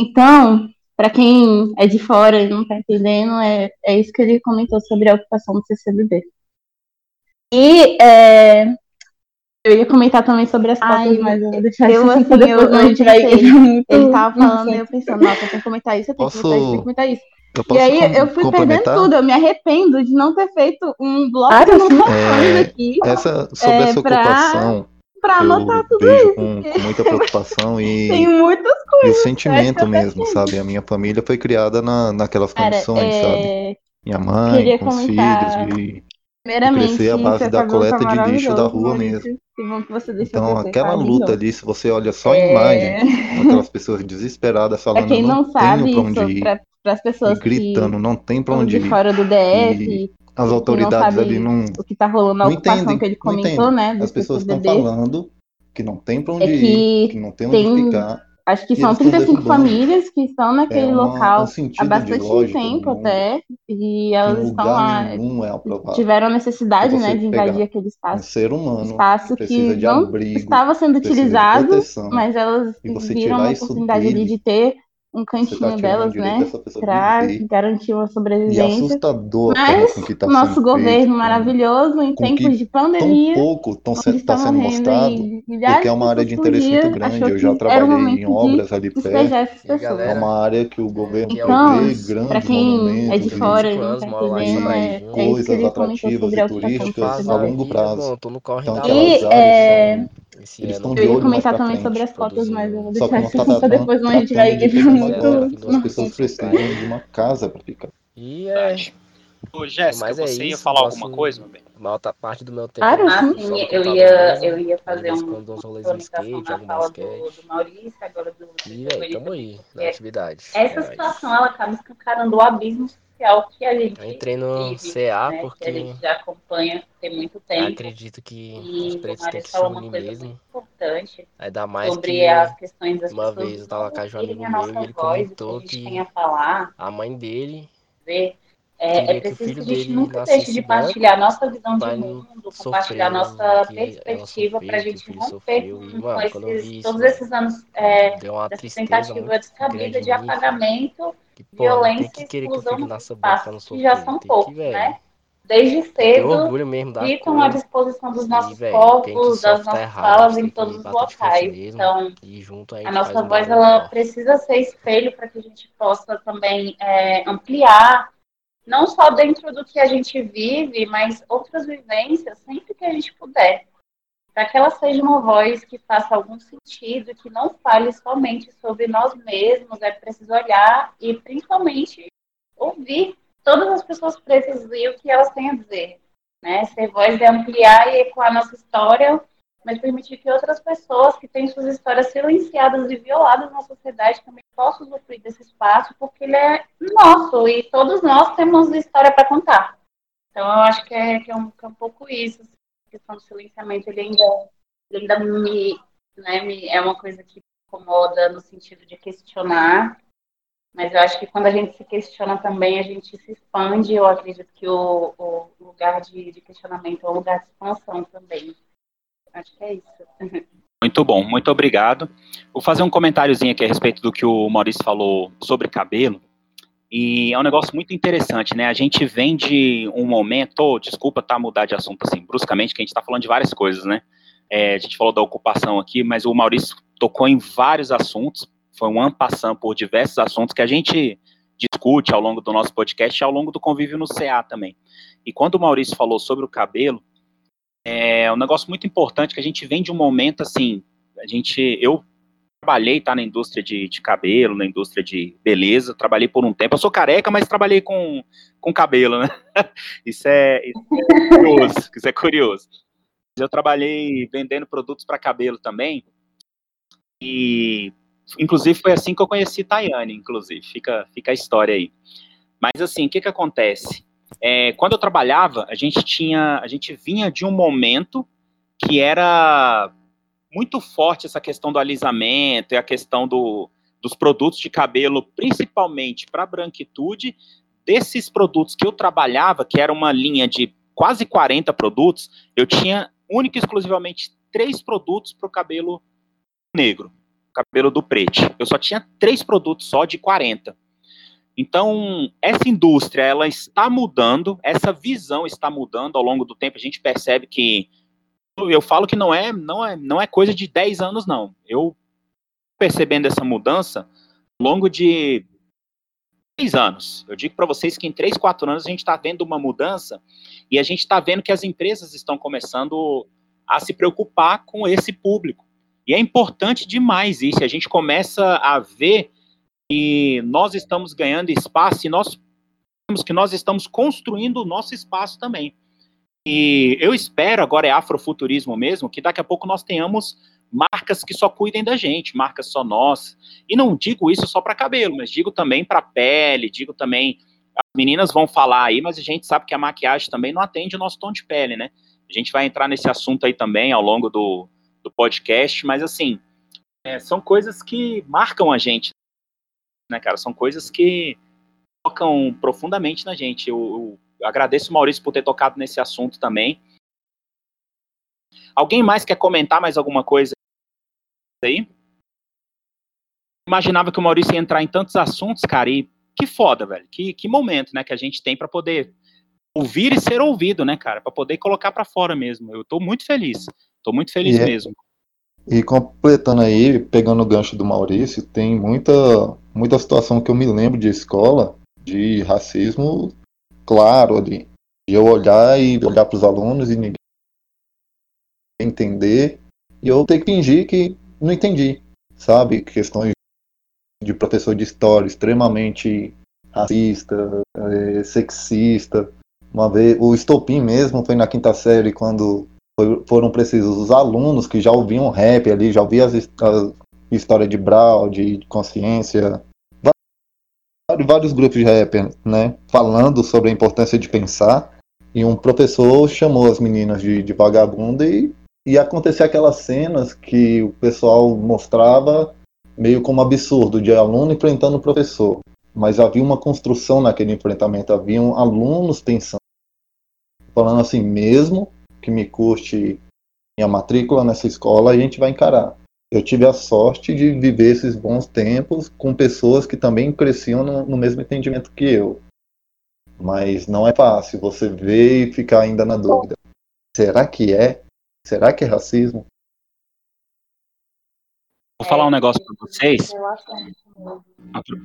Então, para quem é de fora e não está entendendo, é, é isso que ele comentou sobre a ocupação do CCBB. E é, eu ia comentar também sobre as fotos, mas eu vou deixar eu, assim, assim, eu, a gente vai... Ele estava falando e eu pensando, nossa, eu tenho que comentar isso, eu tenho Posso... que comentar isso, eu tenho que comentar isso. E aí eu fui perdendo tudo, eu me arrependo de não ter feito um bloco ah, de anotações é, aqui. Essa, sobre é, essa ocupação, pra anotar tudo vejo isso. com, com muita preocupação e, Tem muitas e coisas. o sentimento eu mesmo, sabe? A minha família foi criada na, naquelas Cara, condições, sabe? é, Minha mãe, queria com os comentar- filhos, e primeiramente, crescer à base da coleta de lixo da rua mesmo. Que bom que você deixou Então, aquela luta ali, se você olha só a É. imagem, aquelas pessoas desesperadas Pra falando, quem eu não, não sabe, tenho pra onde isso, ir, pra, pras e pessoas gritando, não tem que pra onde de ir. fora do DF, E as que autoridades não ali não, o que tá rolando na não ocupação entendem, que ele comentou, né, As pessoas estão falando que não tem pra onde É ir, que que não tem onde tem- ficar. Acho que são eles tão 35 derrubando. famílias que estão naquele É uma- local um há bastante tempo até, e que elas estão lá, é tiveram a necessidade, né, de invadir aquele Um espaço, ser humano espaço que de não abrigo, estava sendo utilizado, proteção, mas elas viram isso oportunidade ali dele, de ter um tá cantinho o delas, né, para garantir uma E é sobrevivência. assustador a forma Mas com que está nosso sendo governo feito, maravilhoso, em tempos de tão pandemia, pouco está onde está sendo mostrado, porque é uma área de interesse muito grande. Eu já trabalhei em obras ali perto. E. É uma área que o governo é Então, prevê pra grandes quem é de fora e, e não 25 anos, tá moro lá em entendendo, Sobradinho. é, é coisas atrativas e turísticas a longo prazo. Então E é, Esse eles ano estão eu de ia comentar pra também sobre frente. as cotas, mas eu vou deixar não esse tá assunto pra depois, senão a gente vai forma muito no As pessoas precisam de uma casa para ficar. E é. Ô, Jéssica, Mas é você ia falar alguma coisa, meu bem? A outra parte do meu tempo Claro, eu. Ah, sim, eu ia, mesmo. eu ia fazer um, quando uma rolês no skate, algum fala do, basquete. do Maurício, agora do, E, Eli tamo aí, na porque atividade. essa Mas situação ela acaba escancarando o abismo social que a gente eu entrei no vive, CA né? Que a porque gente já acompanha tem muito tempo. acredito que os E o pretos têm que se uma unir mesmo. importante Ainda mais sobre que as questões das uma vez eu tava com a um ouvirem amigo a meu e ele comentou que a falar, a mãe dele ver. É, é que o preciso que a gente nunca deixe de partilhar nossa visão de mundo, compartilhar nossa que perspectiva para a que gente romper com, mano, esses, vi todos esses anos é, dessa tentativa descabida de apagamento, Que, pô, violência que e que exclusão filho nos espaços que já são que, poucos, velho, né? Desde cedo ficam à disposição dos nossos velho, que corpos, das nossas errado. Falas em todos que os locais. mesmo. Então, a a nossa voz ela precisa ser espelho para que a gente possa também é, ampliar, não só dentro do que a gente vive, mas outras vivências, sempre que a gente puder. Para que ela seja uma voz que faça algum sentido, que não fale somente sobre nós mesmos, é preciso olhar e principalmente ouvir todas as pessoas pretas e o que elas têm a dizer. Né? Ser voz é ampliar e ecoar nossa história mas permitir que outras pessoas que têm suas histórias silenciadas e violadas na sociedade também possam usufruir desse espaço, porque ele é nosso e todos nós temos história para contar. Então, eu acho que é, que é, um, que é um pouco isso. Assim, a questão do silenciamento, ele ainda, ele ainda me, né, me. É uma coisa que me incomoda no sentido de questionar. Mas eu acho que quando a gente se questiona também, a gente se expande. Eu acredito que o, o lugar de, de questionamento é um lugar de expansão também. Acho que é isso. Muito bom, muito obrigado. Vou fazer um comentáriozinho aqui a respeito do que o Maurício falou sobre cabelo. E é um negócio muito interessante, né? A gente vem de um momento, oh, desculpa tá mudar de assunto assim bruscamente, que a gente está falando de várias coisas, né? É, a gente falou da ocupação aqui, mas o Maurício tocou em vários assuntos, foi um ano passando por diversos assuntos que a gente discute ao longo do nosso podcast e ao longo do convívio no CA também. E quando o Maurício falou sobre o cabelo, é um negócio muito importante que a gente vem de um momento assim, a gente, eu trabalhei, tá, na indústria de, de cabelo, na indústria de beleza, trabalhei por um tempo, eu sou careca, mas trabalhei com, com cabelo, né, isso é, isso é curioso, isso é curioso. Eu trabalhei vendendo produtos para cabelo também, e inclusive foi assim que eu conheci Tayane, inclusive, fica, fica a história aí. Mas assim, o que que acontece? É, quando eu trabalhava, a gente tinha, a gente vinha de um momento que era muito forte essa questão do alisamento e a questão do, dos produtos de cabelo, principalmente para branquitude. Desses produtos que eu trabalhava, que era uma linha de quase 40 produtos, eu tinha única e exclusivamente três produtos para o cabelo negro, cabelo do preto. Eu só tinha três produtos só de 40. Então, essa indústria, ela está mudando, essa visão está mudando ao longo do tempo. A gente percebe que eu falo que não é, não é, não é coisa de 10 anos não. Eu percebendo essa mudança ao longo de 3 anos. Eu digo para vocês que em 3, 4 anos a gente está vendo uma mudança e a gente está vendo que as empresas estão começando a se preocupar com esse público. E é importante demais isso. A gente começa a ver que nós estamos ganhando espaço e nós que nós estamos construindo o nosso espaço também. E eu espero, agora é afrofuturismo mesmo, que daqui a pouco nós tenhamos marcas que só cuidem da gente, marcas só nossas. E não digo isso só para cabelo, mas digo também para pele, digo também as meninas vão falar aí, mas a gente sabe que a maquiagem também não atende o nosso tom de pele, né? A gente vai entrar nesse assunto aí também ao longo do, do podcast, mas assim, é, são coisas que marcam a gente, né, cara? São coisas que tocam profundamente na gente. Eu, eu agradeço o Maurício por ter tocado nesse assunto também. Alguém mais quer comentar mais alguma coisa aí? Imaginava que o Maurício ia entrar em tantos assuntos, cara, e que foda, velho. Que, que momento, né, que a gente tem para poder ouvir e ser ouvido, né, cara, para poder colocar para fora mesmo. Eu tô muito feliz. Tô muito feliz E é- mesmo. E completando aí, pegando o gancho do Maurício, tem muita, muita situação que eu me lembro de escola de racismo claro ali. De eu olhar e olhar para os alunos e ninguém entender, e eu ter que fingir que não entendi, sabe? Questões de professor de história extremamente racista, eh, sexista. Uma vez, o estopim mesmo foi na quinta série, quando foi- foram precisos os alunos que já ouviam rap ali, já ouviam as, his- a história de Brau, de, consciência, vários, vários grupos de rap, né, falando sobre a importância de pensar, e um professor chamou as meninas de, de vagabunda e ia acontecer aquelas cenas que o pessoal mostrava meio como absurdo, de aluno enfrentando o professor. Mas havia uma construção naquele enfrentamento, haviam alunos pensando, falando assim, mesmo que me custe minha matrícula nessa escola, a gente vai encarar. Eu tive a sorte de viver esses bons tempos com pessoas que também cresciam no, no mesmo entendimento que eu. Mas não é fácil você ver e ficar ainda na dúvida. Será que é? Será que é racismo? Vou falar um negócio para vocês. Apro-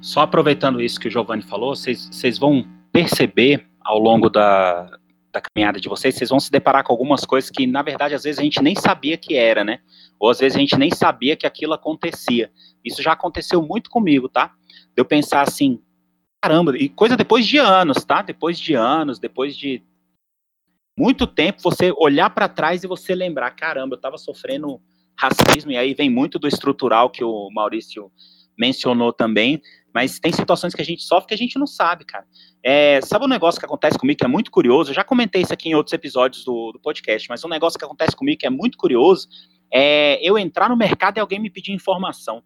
Só aproveitando isso que o Giovanni falou, vocês, vocês vão perceber ao longo da, da caminhada de vocês, vocês vão se deparar com algumas coisas que, na verdade, às vezes a gente nem sabia que era, né? Ou às vezes a gente nem sabia que aquilo acontecia. Isso já aconteceu muito comigo, tá? De eu pensar assim, caramba, e coisa depois de anos, tá? Depois de anos, depois de muito tempo, você olhar para trás e você lembrar, caramba, eu estava sofrendo racismo, e aí vem muito do estrutural que o Maurício mencionou também, mas tem situações que a gente sofre que a gente não sabe, cara. É, sabe um negócio que acontece comigo que é muito curioso? Eu já comentei isso aqui em outros episódios do, do podcast, mas um negócio que acontece comigo que é muito curioso é eu entrar no mercado e alguém me pedir informação.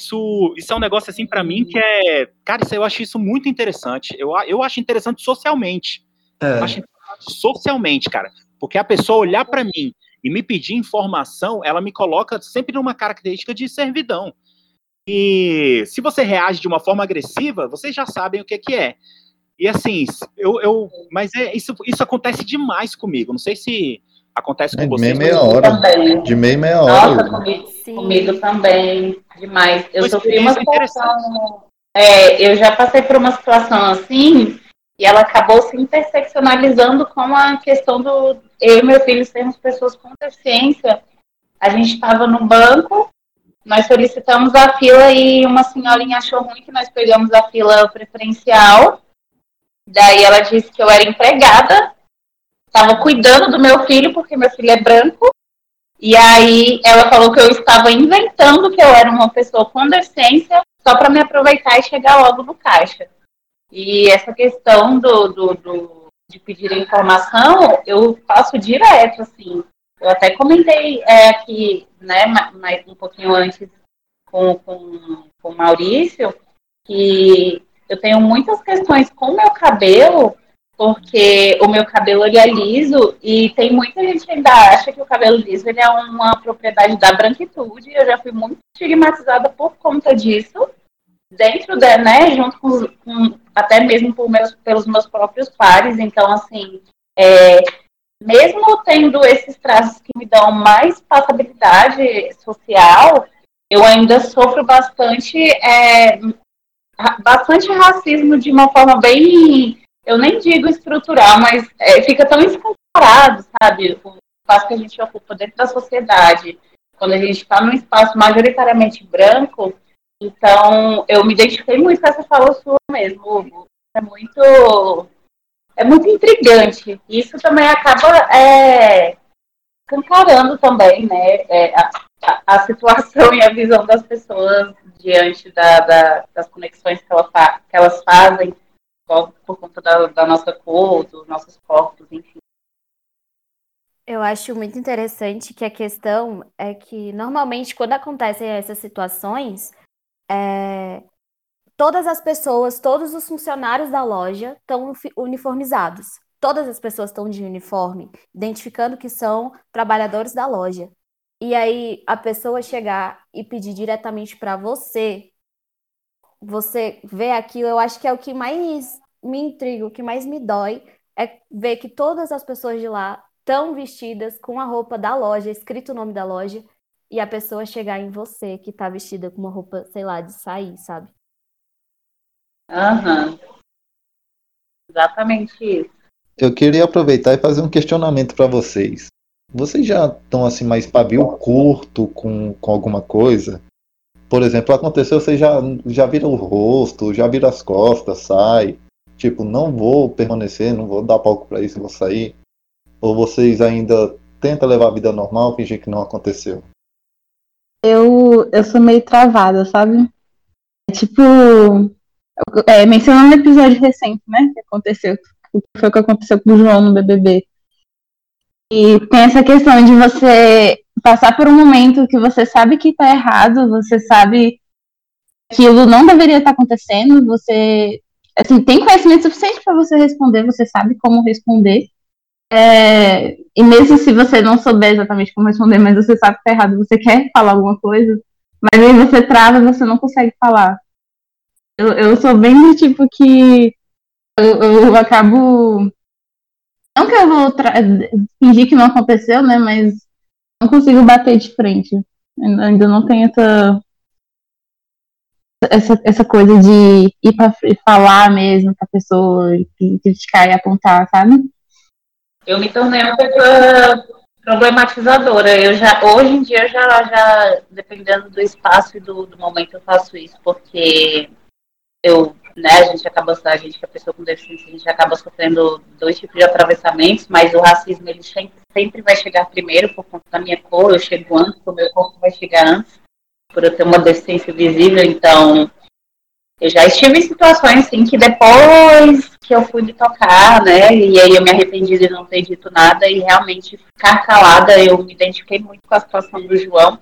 Isso, isso é um negócio assim para mim que é, cara, isso, eu acho isso muito interessante. Eu, eu acho interessante socialmente. Eu acho interessante socialmente, cara, porque a pessoa olhar para mim e me pedir informação, ela me coloca sempre numa característica de servidão. E se você reage de uma forma agressiva, vocês já sabem o que, que é. E assim, eu, eu mas é, isso, isso acontece demais comigo. Não sei se acontece com É, de vocês. meia meia hora. Também. De meia meia hora. Nossa, comigo, comigo também, demais. Eu Uma sofri uma situação. É, eu já passei por uma situação assim, e ela acabou se interseccionalizando com a questão do. Eu e meu filho sermos pessoas com deficiência. A gente estava no banco, nós solicitamos a fila e uma senhorinha achou ruim que nós pegamos a fila preferencial. Daí ela disse que eu era empregada, estava cuidando do meu filho, porque meu filho é branco. E aí ela falou que eu estava inventando que eu era uma pessoa com deficiência só para me aproveitar e chegar logo no caixa. E essa questão do, do, do- de pedir informação, eu faço direto, assim. Eu até comentei é, aqui, né, ma- mais um pouquinho antes com, com, com o Maurício, que eu tenho muitas questões com o meu cabelo, porque o meu cabelo ele é liso e tem muita gente que ainda acha que o cabelo liso ele é uma propriedade da branquitude. Eu já fui muito estigmatizada por conta disso, dentro da, né, junto com, com- até mesmo meus, pelos meus próprios pares. Então, assim, é, mesmo tendo esses traços que me dão mais passabilidade social, eu ainda sofro bastante, é, bastante racismo de uma forma bem, eu nem digo estrutural, mas é, fica tão escancarado, sabe? O espaço que a gente ocupa dentro da sociedade, quando a gente está num espaço majoritariamente branco, então eu me identifiquei muito com essa fala sua mesmo, Hugo. É muito, é muito intrigante. Isso também acaba é, também, né, é, a, a, situação e a visão das pessoas diante da, da, das conexões que, ela fa, que elas fazem por, por conta da, da nossa cor, dos nossos corpos, enfim. Eu acho muito interessante que a questão é que, normalmente, quando acontecem essas situações, é, todas as pessoas, todos os funcionários da loja estão uniformizados. Todas as pessoas estão de uniforme, identificando que são trabalhadores da loja. E aí a pessoa chegar e pedir diretamente para você, você vê aquilo, eu acho que é o que mais me intriga, o que mais me dói é ver que todas as pessoas de lá estão vestidas com a roupa da loja, escrito o nome da loja, e a pessoa chegar em você que tá vestida com uma roupa, sei lá, de sair, sabe? Aham. Uhum. Exatamente isso. Eu queria aproveitar e fazer um questionamento para vocês. Vocês já estão assim mais pavio curto com, com alguma coisa? Por exemplo, aconteceu, vocês já, já viram o rosto, já viram as costas, sai. Tipo, não vou permanecer, não vou dar palco para isso, vou sair. Ou vocês ainda tentam levar a vida normal, fingir que não aconteceu? Eu, eu sou meio travada, sabe? Tipo, é, mencionando um episódio recente, né? Que aconteceu. O que foi o que aconteceu com o João no BBB. E tem essa questão de você passar por um momento que você sabe que tá errado, você sabe que aquilo não deveria estar acontecendo, você assim, tem conhecimento suficiente para você responder, você sabe como responder. É, e mesmo se você não souber exatamente como responder, mas você sabe que tá errado, você quer falar alguma coisa, mas aí você trava e você não consegue falar. Eu, eu sou bem do tipo que eu, eu acabo. Não que eu vou fingir que não aconteceu, né? Mas não consigo bater de frente. Ainda não tenho essa, essa, essa coisa de ir pra falar mesmo com a pessoa, e criticar e apontar, sabe? eu me tornei uma pessoa problematizadora. Eu já, hoje em dia, já, já dependendo do espaço e do, do momento, eu faço isso, porque eu, né, a gente acaba, a gente que é pessoa com deficiência, a gente acaba sofrendo dois tipos de atravessamentos, mas o racismo, ele sempre vai chegar primeiro por conta da minha cor, eu chego antes, o meu corpo vai chegar antes, por eu ter uma deficiência visível, então eu já estive em situações assim que depois que eu fui me tocar, né, e aí eu me arrependi de não ter dito nada e realmente ficar calada, eu me identifiquei muito com a situação do João.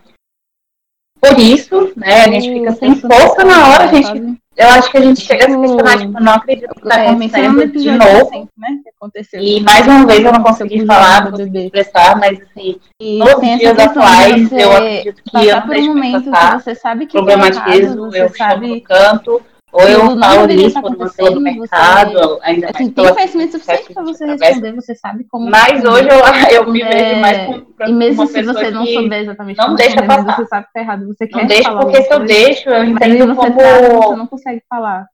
Por isso, né, a gente fica sem força na hora, a gente, eu acho que a gente chega a se questionar, tipo, não acredito que está é, acontecendo de novo. né, que aconteceu. E mais uma vez eu não consegui falar, não consegui expressar, mas assim, e nos dias atuais, eu acredito que eu não deixo me passar, você sabe que problematizo, eu sabe... no canto, ou eu não falo isso por uma do mercado, você, ainda assim, tem conhecimento suficiente para você responder, você sabe como. Mas hoje eu, eu me vejo é, mais com E mesmo se você não souber exatamente não deixa passar. você sabe que tá errado, você não quer deixa, falar. porque se eu deixo, eu entendo você como. Trava, você não consegue falar.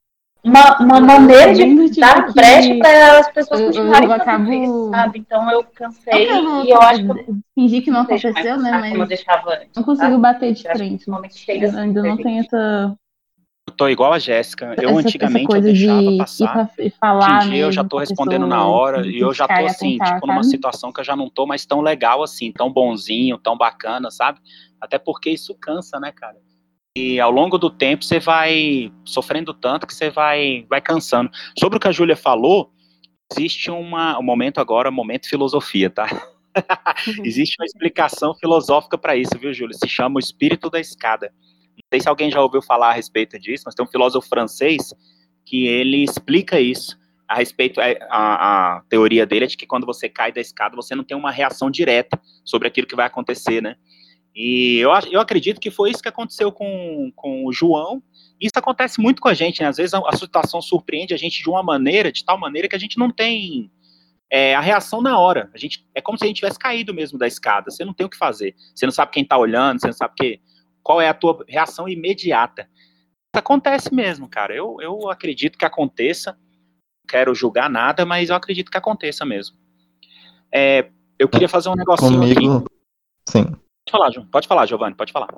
Uma, uma maneira de tipo dar brecha para as pessoas continuarem eu, eu acabo... isso, sabe? Então eu cansei eu e eu acho que fingir que não aconteceu, né? Mas eu deixava antes, não consigo bater de frente. Eu ainda não tenho essa eu tô igual a Jéssica. Eu essa, antigamente essa eu deixava de passar. falar Hoje em dia eu já tô respondendo na hora e eu já tô assim, apontar, tipo, numa situação que eu já não tô mais tão legal assim, tão bonzinho, tão bacana, sabe? Até porque isso cansa, né, cara? E ao longo do tempo você vai sofrendo tanto que você vai, vai cansando. Sobre o que a Júlia falou, existe uma, um momento agora, um momento filosofia, tá? existe uma explicação filosófica para isso, viu, Júlia? Se chama o espírito da escada sei se alguém já ouviu falar a respeito disso, mas tem um filósofo francês que ele explica isso a respeito é, a, a, teoria dele é de que quando você cai da escada você não tem uma reação direta sobre aquilo que vai acontecer, né? E eu, eu acredito que foi isso que aconteceu com, com o João. Isso acontece muito com a gente, né? Às vezes a, a situação surpreende a gente de uma maneira, de tal maneira que a gente não tem é, a reação na hora. A gente é como se a gente tivesse caído mesmo da escada. Você não tem o que fazer. Você não sabe quem está olhando, você não sabe que qual é a tua reação imediata. Acontece mesmo, cara. Eu, eu acredito que aconteça. Não quero julgar nada, mas eu acredito que aconteça mesmo. É, Eu queria fazer um negocinho Comigo, aqui. sim. Pode falar, Ju. Pode falar, Giovanni, pode falar.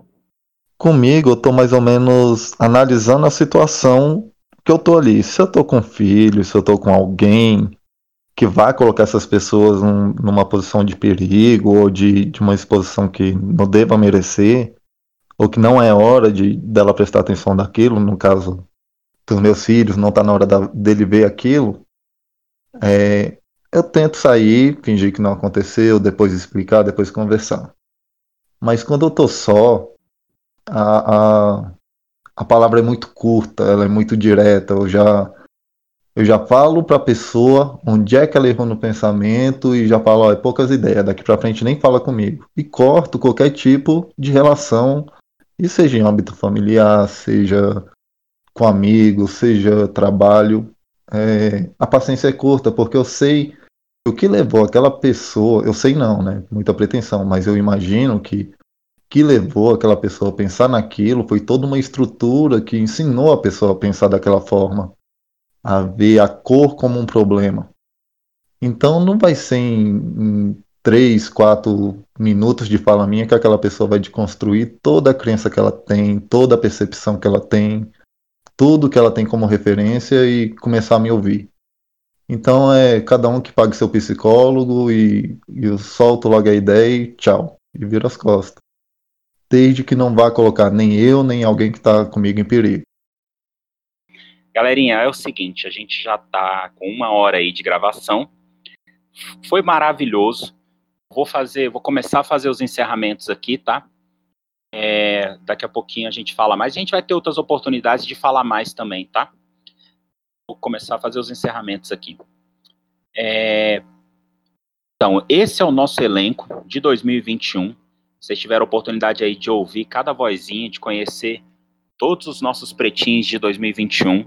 Comigo, eu tô mais ou menos analisando a situação que eu tô ali. Se eu tô com filho, se eu tô com alguém que vai colocar essas pessoas num- numa posição de perigo ou de, de uma exposição que não deva merecer, ou que não é hora de dela prestar atenção daquilo, no caso dos meus filhos, não tá na hora da- dele ver aquilo, é, eu tento sair, fingir que não aconteceu, depois explicar, depois conversar. Mas quando eu tô só, a, a, a palavra é muito curta, ela é muito direta. Eu já, eu já falo para a pessoa onde é que ela errou no pensamento e já falo, ó, é poucas ideias, daqui para frente nem fala comigo. E corto qualquer tipo de relação, e seja em âmbito familiar, seja com amigos, seja trabalho. É, a paciência é curta, porque eu sei o que levou aquela pessoa, eu sei não, né? Muita pretensão, mas eu imagino que que levou aquela pessoa a pensar naquilo foi toda uma estrutura que ensinou a pessoa a pensar daquela forma, a ver a cor como um problema. Então não vai ser em, em três, quatro minutos de fala minha que aquela pessoa vai desconstruir toda a crença que ela tem, toda a percepção que ela tem, tudo que ela tem como referência e começar a me ouvir. Então é cada um que pague seu psicólogo e, e eu solto logo a ideia e tchau. E vira as costas desde que não vá colocar nem eu, nem alguém que está comigo em perigo. Galerinha, é o seguinte, a gente já tá com uma hora aí de gravação. Foi maravilhoso. Vou fazer, vou começar a fazer os encerramentos aqui, tá? É, daqui a pouquinho a gente fala mais. A gente vai ter outras oportunidades de falar mais também, tá? Vou começar a fazer os encerramentos aqui. É, então, esse é o nosso elenco de 2021. Vocês tiveram a oportunidade aí de ouvir cada vozinha, de conhecer todos os nossos pretinhos de 2021.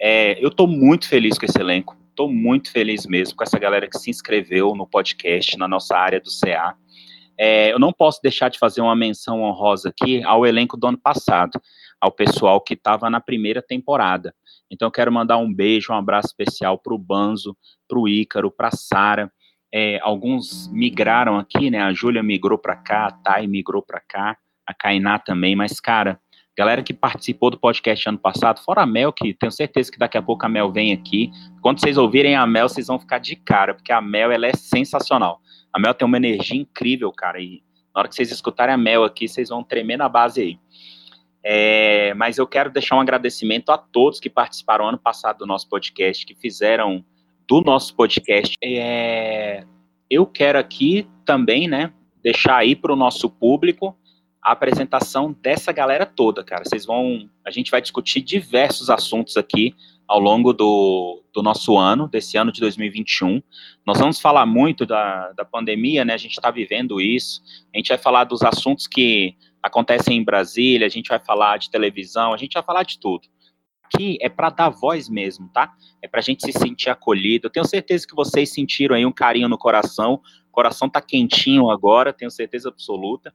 É, eu estou muito feliz com esse elenco. Estou muito feliz mesmo com essa galera que se inscreveu no podcast, na nossa área do CA. É, eu não posso deixar de fazer uma menção honrosa aqui ao elenco do ano passado, ao pessoal que estava na primeira temporada. Então, eu quero mandar um beijo, um abraço especial para o Banzo, para o Ícaro, para a Sara. É, alguns migraram aqui, né? A Júlia migrou para cá, a Thay migrou para cá, a Kainá também, mas, cara, galera que participou do podcast ano passado, fora a Mel, que tenho certeza que daqui a pouco a Mel vem aqui. Quando vocês ouvirem a Mel, vocês vão ficar de cara, porque a Mel, ela é sensacional. A Mel tem uma energia incrível, cara, e na hora que vocês escutarem a Mel aqui, vocês vão tremer na base aí. É, mas eu quero deixar um agradecimento a todos que participaram ano passado do nosso podcast, que fizeram do nosso podcast. É, eu quero aqui também, né, deixar aí para o nosso público a apresentação dessa galera toda, cara. Vocês vão, a gente vai discutir diversos assuntos aqui ao longo do, do nosso ano, desse ano de 2021. Nós vamos falar muito da, da pandemia, né? A gente está vivendo isso. A gente vai falar dos assuntos que acontecem em Brasília, a gente vai falar de televisão, a gente vai falar de tudo aqui é para dar voz mesmo, tá? É para a gente se sentir acolhido. Eu tenho certeza que vocês sentiram aí um carinho no coração. O coração tá quentinho agora, tenho certeza absoluta,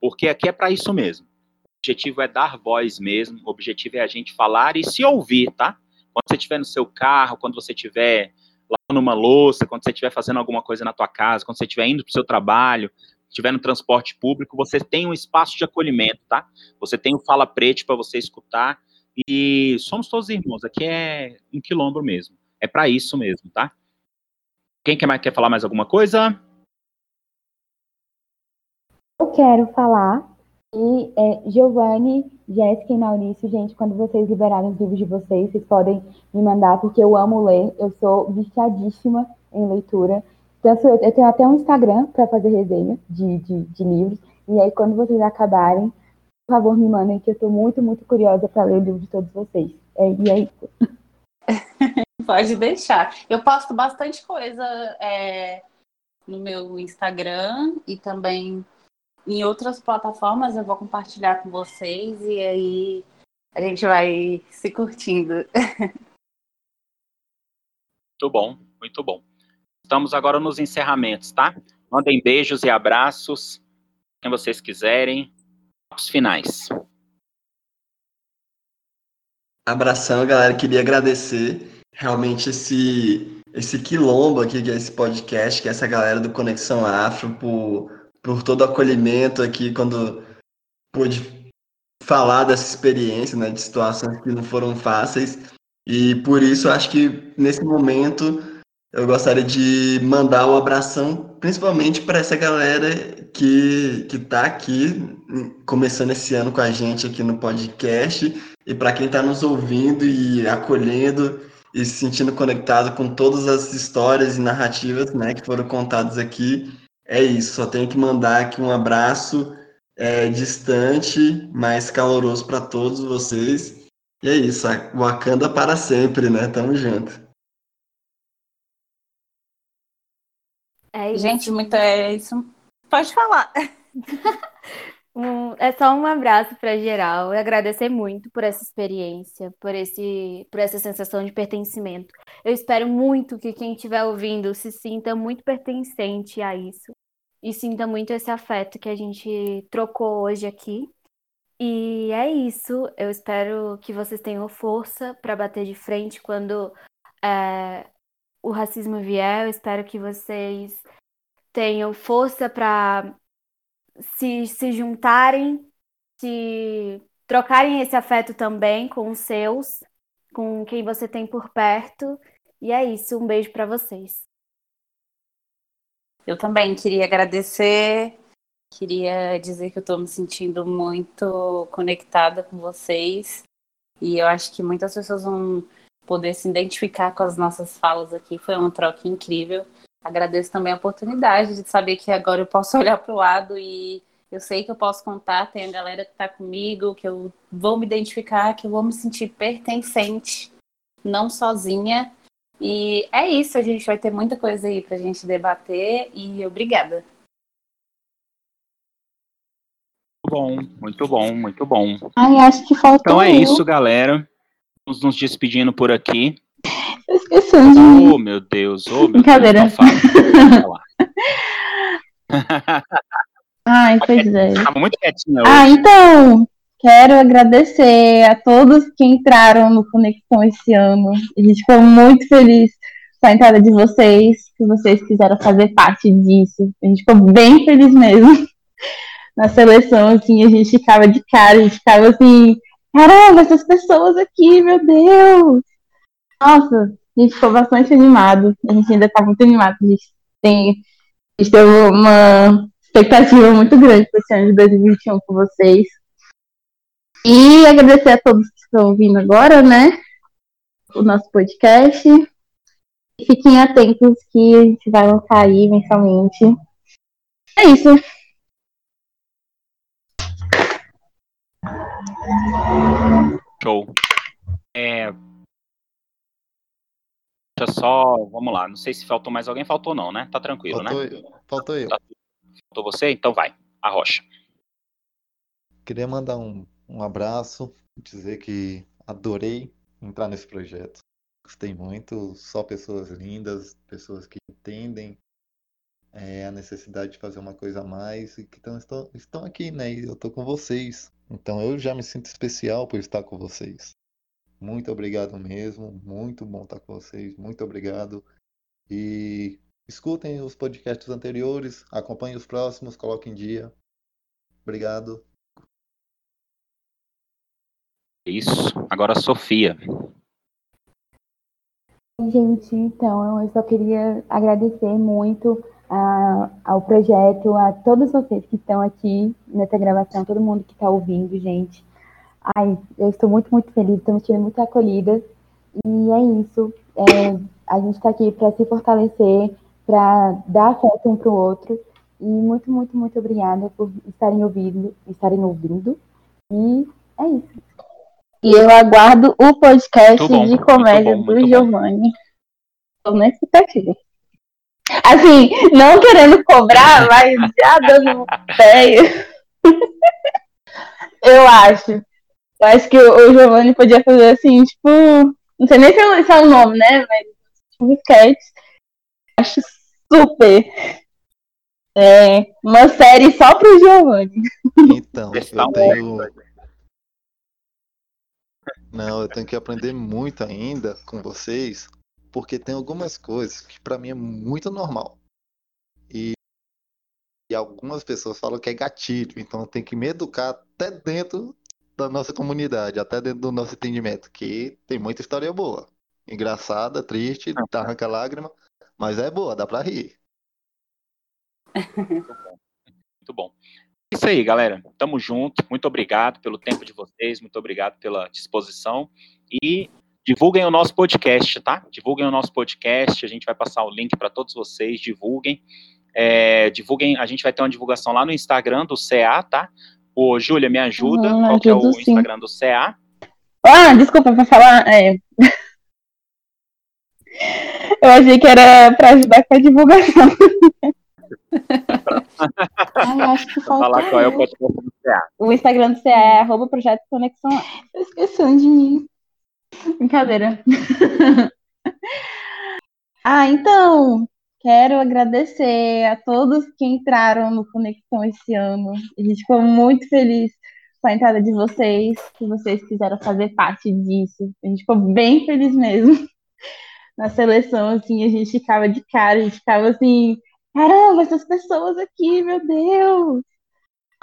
porque aqui é para isso mesmo. O objetivo é dar voz mesmo. O objetivo é a gente falar e se ouvir, tá? Quando você estiver no seu carro, quando você estiver lavando uma louça, quando você estiver fazendo alguma coisa na tua casa, quando você estiver indo para o seu trabalho, estiver no transporte público, você tem um espaço de acolhimento, tá? Você tem o Fala Preto para você escutar e somos todos irmãos, aqui é um quilombo mesmo. É para isso mesmo, tá? Quem quer, mais, quer falar mais alguma coisa? Eu quero falar e é, Giovanni, Jéssica e Maurício, gente, quando vocês liberarem os livros de vocês, vocês podem me mandar, porque eu amo ler, eu sou viciadíssima em leitura. Tanto eu, eu tenho até um Instagram para fazer resenha de, de, de livros, e aí quando vocês acabarem, por favor, me mandem, que eu estou muito, muito curiosa para ler o livro de todos vocês. É, e é isso. Pode deixar. Eu posto bastante coisa é, no meu Instagram e também em outras plataformas. Eu vou compartilhar com vocês e aí a gente vai se curtindo. Muito bom, muito bom. Estamos agora nos encerramentos, tá? Mandem beijos e abraços, quem vocês quiserem. Os finais. Abração, galera. Queria agradecer realmente esse esse quilombo aqui, que é esse podcast, que é essa galera do Conexão Afro, por, por todo o acolhimento aqui, quando pude falar dessa experiência, né, de situações que não foram fáceis. E por isso, acho que nesse momento eu gostaria de mandar um abração, principalmente para essa galera que que está aqui começando esse ano com a gente aqui no podcast e para quem está nos ouvindo e acolhendo e se sentindo conectado com todas as histórias e narrativas, né, que foram contadas aqui. É isso. Só tenho que mandar aqui um abraço é, distante, mas caloroso para todos vocês. E é isso. Wakanda para sempre, né? Tamo junto. É isso. Gente, muito é isso. Pode falar. Um- é só um abraço para geral e agradecer muito por essa experiência, por esse, por essa sensação de pertencimento. Eu espero muito que quem estiver ouvindo se sinta muito pertencente a isso e sinta muito esse afeto que a gente trocou hoje aqui. E é isso. Eu espero que vocês tenham força para bater de frente quando é, o racismo vier. Eu espero que vocês tenham força para se, se juntarem, se trocarem esse afeto também com os seus, com quem você tem por perto. E é isso, um beijo para vocês. Eu também queria agradecer, queria dizer que eu estou me sentindo muito conectada com vocês e eu acho que muitas pessoas vão poder se identificar com as nossas falas aqui. Foi uma troca incrível. Agradeço também a oportunidade de saber que agora eu posso olhar para o lado e eu sei que eu posso contar. Tem a galera que está comigo, que eu vou me identificar, que eu vou me sentir pertencente, não sozinha. E é isso, a gente vai ter muita coisa aí pra gente debater e obrigada. Bom, muito bom, muito bom. Ai, acho que faltou Então é eu. isso, galera. Vamos nos despedindo por aqui. Eu esqueci. Oh, meu Deus. Oh, meu Brincadeira. Deus. Ai, pois é. Tava muito quietinha Ah, hoje. então, quero agradecer a todos que entraram no Conexão esse ano. A gente ficou muito feliz com a entrada de vocês, que vocês quiseram fazer parte disso. A gente ficou bem feliz mesmo. Na seleção, assim, a gente ficava de cara, a gente ficava assim, caramba, essas pessoas aqui, meu Deus! Nossa, a gente ficou bastante animado. A gente ainda tá muito animado. A gente tem, a gente teve uma expectativa muito grande para esse ano de 2021 com vocês. E agradecer a todos que estão ouvindo agora, né? O nosso podcast. E fiquem atentos que a gente vai lançar aí mensalmente. É isso. Show. É... Deixa só. Vamos lá. Não sei se faltou mais alguém. Faltou não, né? Tá tranquilo, Faltou né? eu. Faltou eu. Faltou você? Então vai. A rocha. Queria mandar um, um abraço, dizer que adorei entrar nesse projeto. Gostei muito, só pessoas lindas, pessoas que entendem é, a necessidade de fazer uma coisa a mais e que tão, estão, estão aqui, né? E eu tô com vocês. Então eu já me sinto especial por estar com vocês. Muito obrigado mesmo, muito bom estar com vocês, muito obrigado. E escutem os podcasts anteriores, acompanhem os próximos, coloquem em dia. Obrigado. Isso. Agora a Sofia. Gente, então eu só queria agradecer muito a- ao projeto, a todos vocês que estão aqui nessa gravação, todo mundo que está ouvindo, gente. Ai, eu estou muito, muito feliz, estou me sentindo muito acolhida. E é isso. É, a gente está aqui para se fortalecer, para dar conta um para o outro. E muito, muito, muito obrigada por estarem ouvindo, estarem ouvindo. E é isso. E eu aguardo o podcast bom, de comédia bom, do. Giovanni. Tô na expectativa. Assim, não querendo cobrar, mas já dando ideia. eu acho. Eu acho que o o Giovanni podia fazer assim, tipo. Não sei nem se é se é o nome, né? Mas tipo, sketch. Acho super. É, uma série só pro Giovanni. Então, eu tenho. Não, eu tenho que aprender muito ainda com vocês porque tem algumas coisas que para mim é muito normal. E, e algumas pessoas falam que é gatilho, então tem que me educar até dentro da nossa comunidade, até dentro do nosso entendimento, que tem muita história boa. Engraçada, triste, arranca lágrima, mas é boa, dá pra rir. Muito bom. É isso aí, galera. Tamo junto. Muito obrigado pelo tempo de vocês, muito obrigado pela disposição. E divulguem o nosso podcast, tá? Divulguem o nosso podcast. A gente vai passar o link para todos vocês. Divulguem. É, divulguem. A gente vai ter uma divulgação lá no Instagram do CA, tá? Ô, Júlia, me ajuda. Uhum, Qual que é o sim. Instagram do CA? Ah, desculpa, pra falar. é. Eu achei que era pra ajudar com a divulgação. Ai, acho que Pra falar falta qual é o podcast do CA. O Instagram do CA é arroba Projeto Conexão. Tô esquecendo de mim. Brincadeira. ah, então, quero agradecer a todos que entraram no Conexão esse ano. A gente ficou muito feliz com a entrada de vocês, que vocês quiseram fazer parte disso. A gente ficou bem feliz mesmo. Na seleção, assim, a gente ficava de cara, a gente ficava assim, caramba, essas pessoas aqui, meu Deus!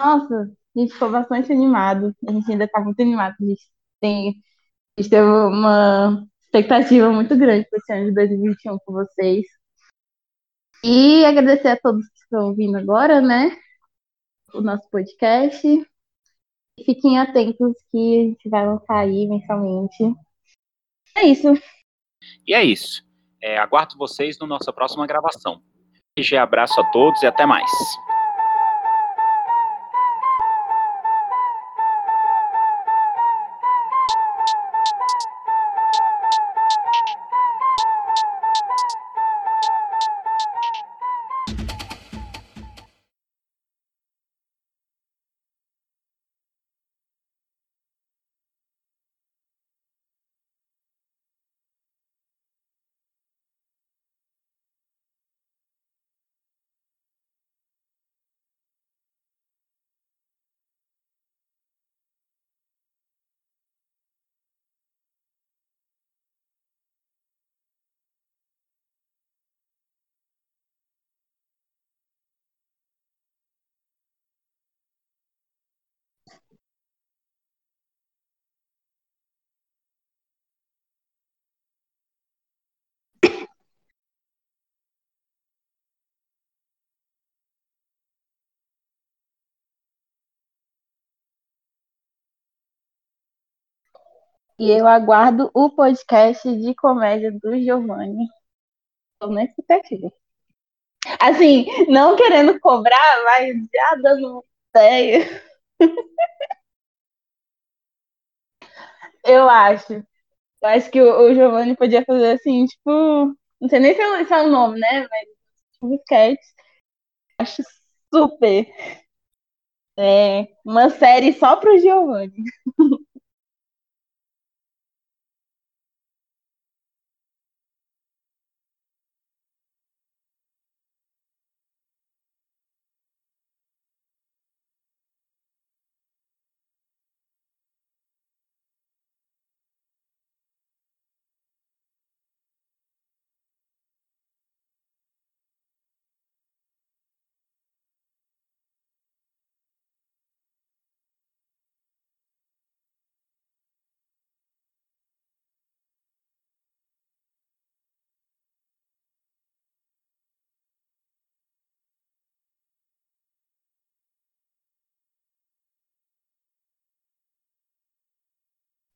Nossa, a gente ficou bastante animado. A gente ainda tá muito animado. A gente tem, a gente teve uma expectativa muito grande para esse ano de 2021 com vocês. E agradecer a todos que estão ouvindo agora, né? O nosso podcast. E fiquem atentos que a gente vai lançar aí mensalmente. É isso. E é isso. É, aguardo vocês na nossa próxima gravação. Abraço a todos e até mais. E eu aguardo o podcast de comédia do Giovanni. Tô na expectativa. Assim, não querendo cobrar, mas já dando ideia. Eu acho. Eu acho que o, o Giovanni podia fazer assim, tipo. Não sei nem se é, se é o nome, né? Mas tipo sketch. Acho super. É, uma série só pro Giovanni.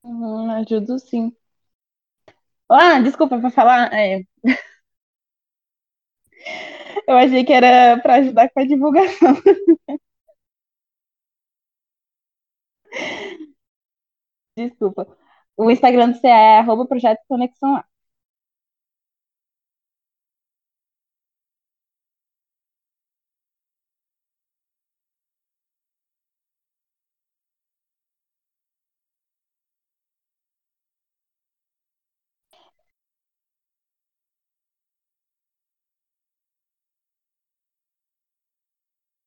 Uhum, ajudo sim. Ah, desculpa pra falar. é. Eu achei que era pra ajudar com a divulgação. Desculpa. O Instagram do CA é arroba Projeto Conexão A.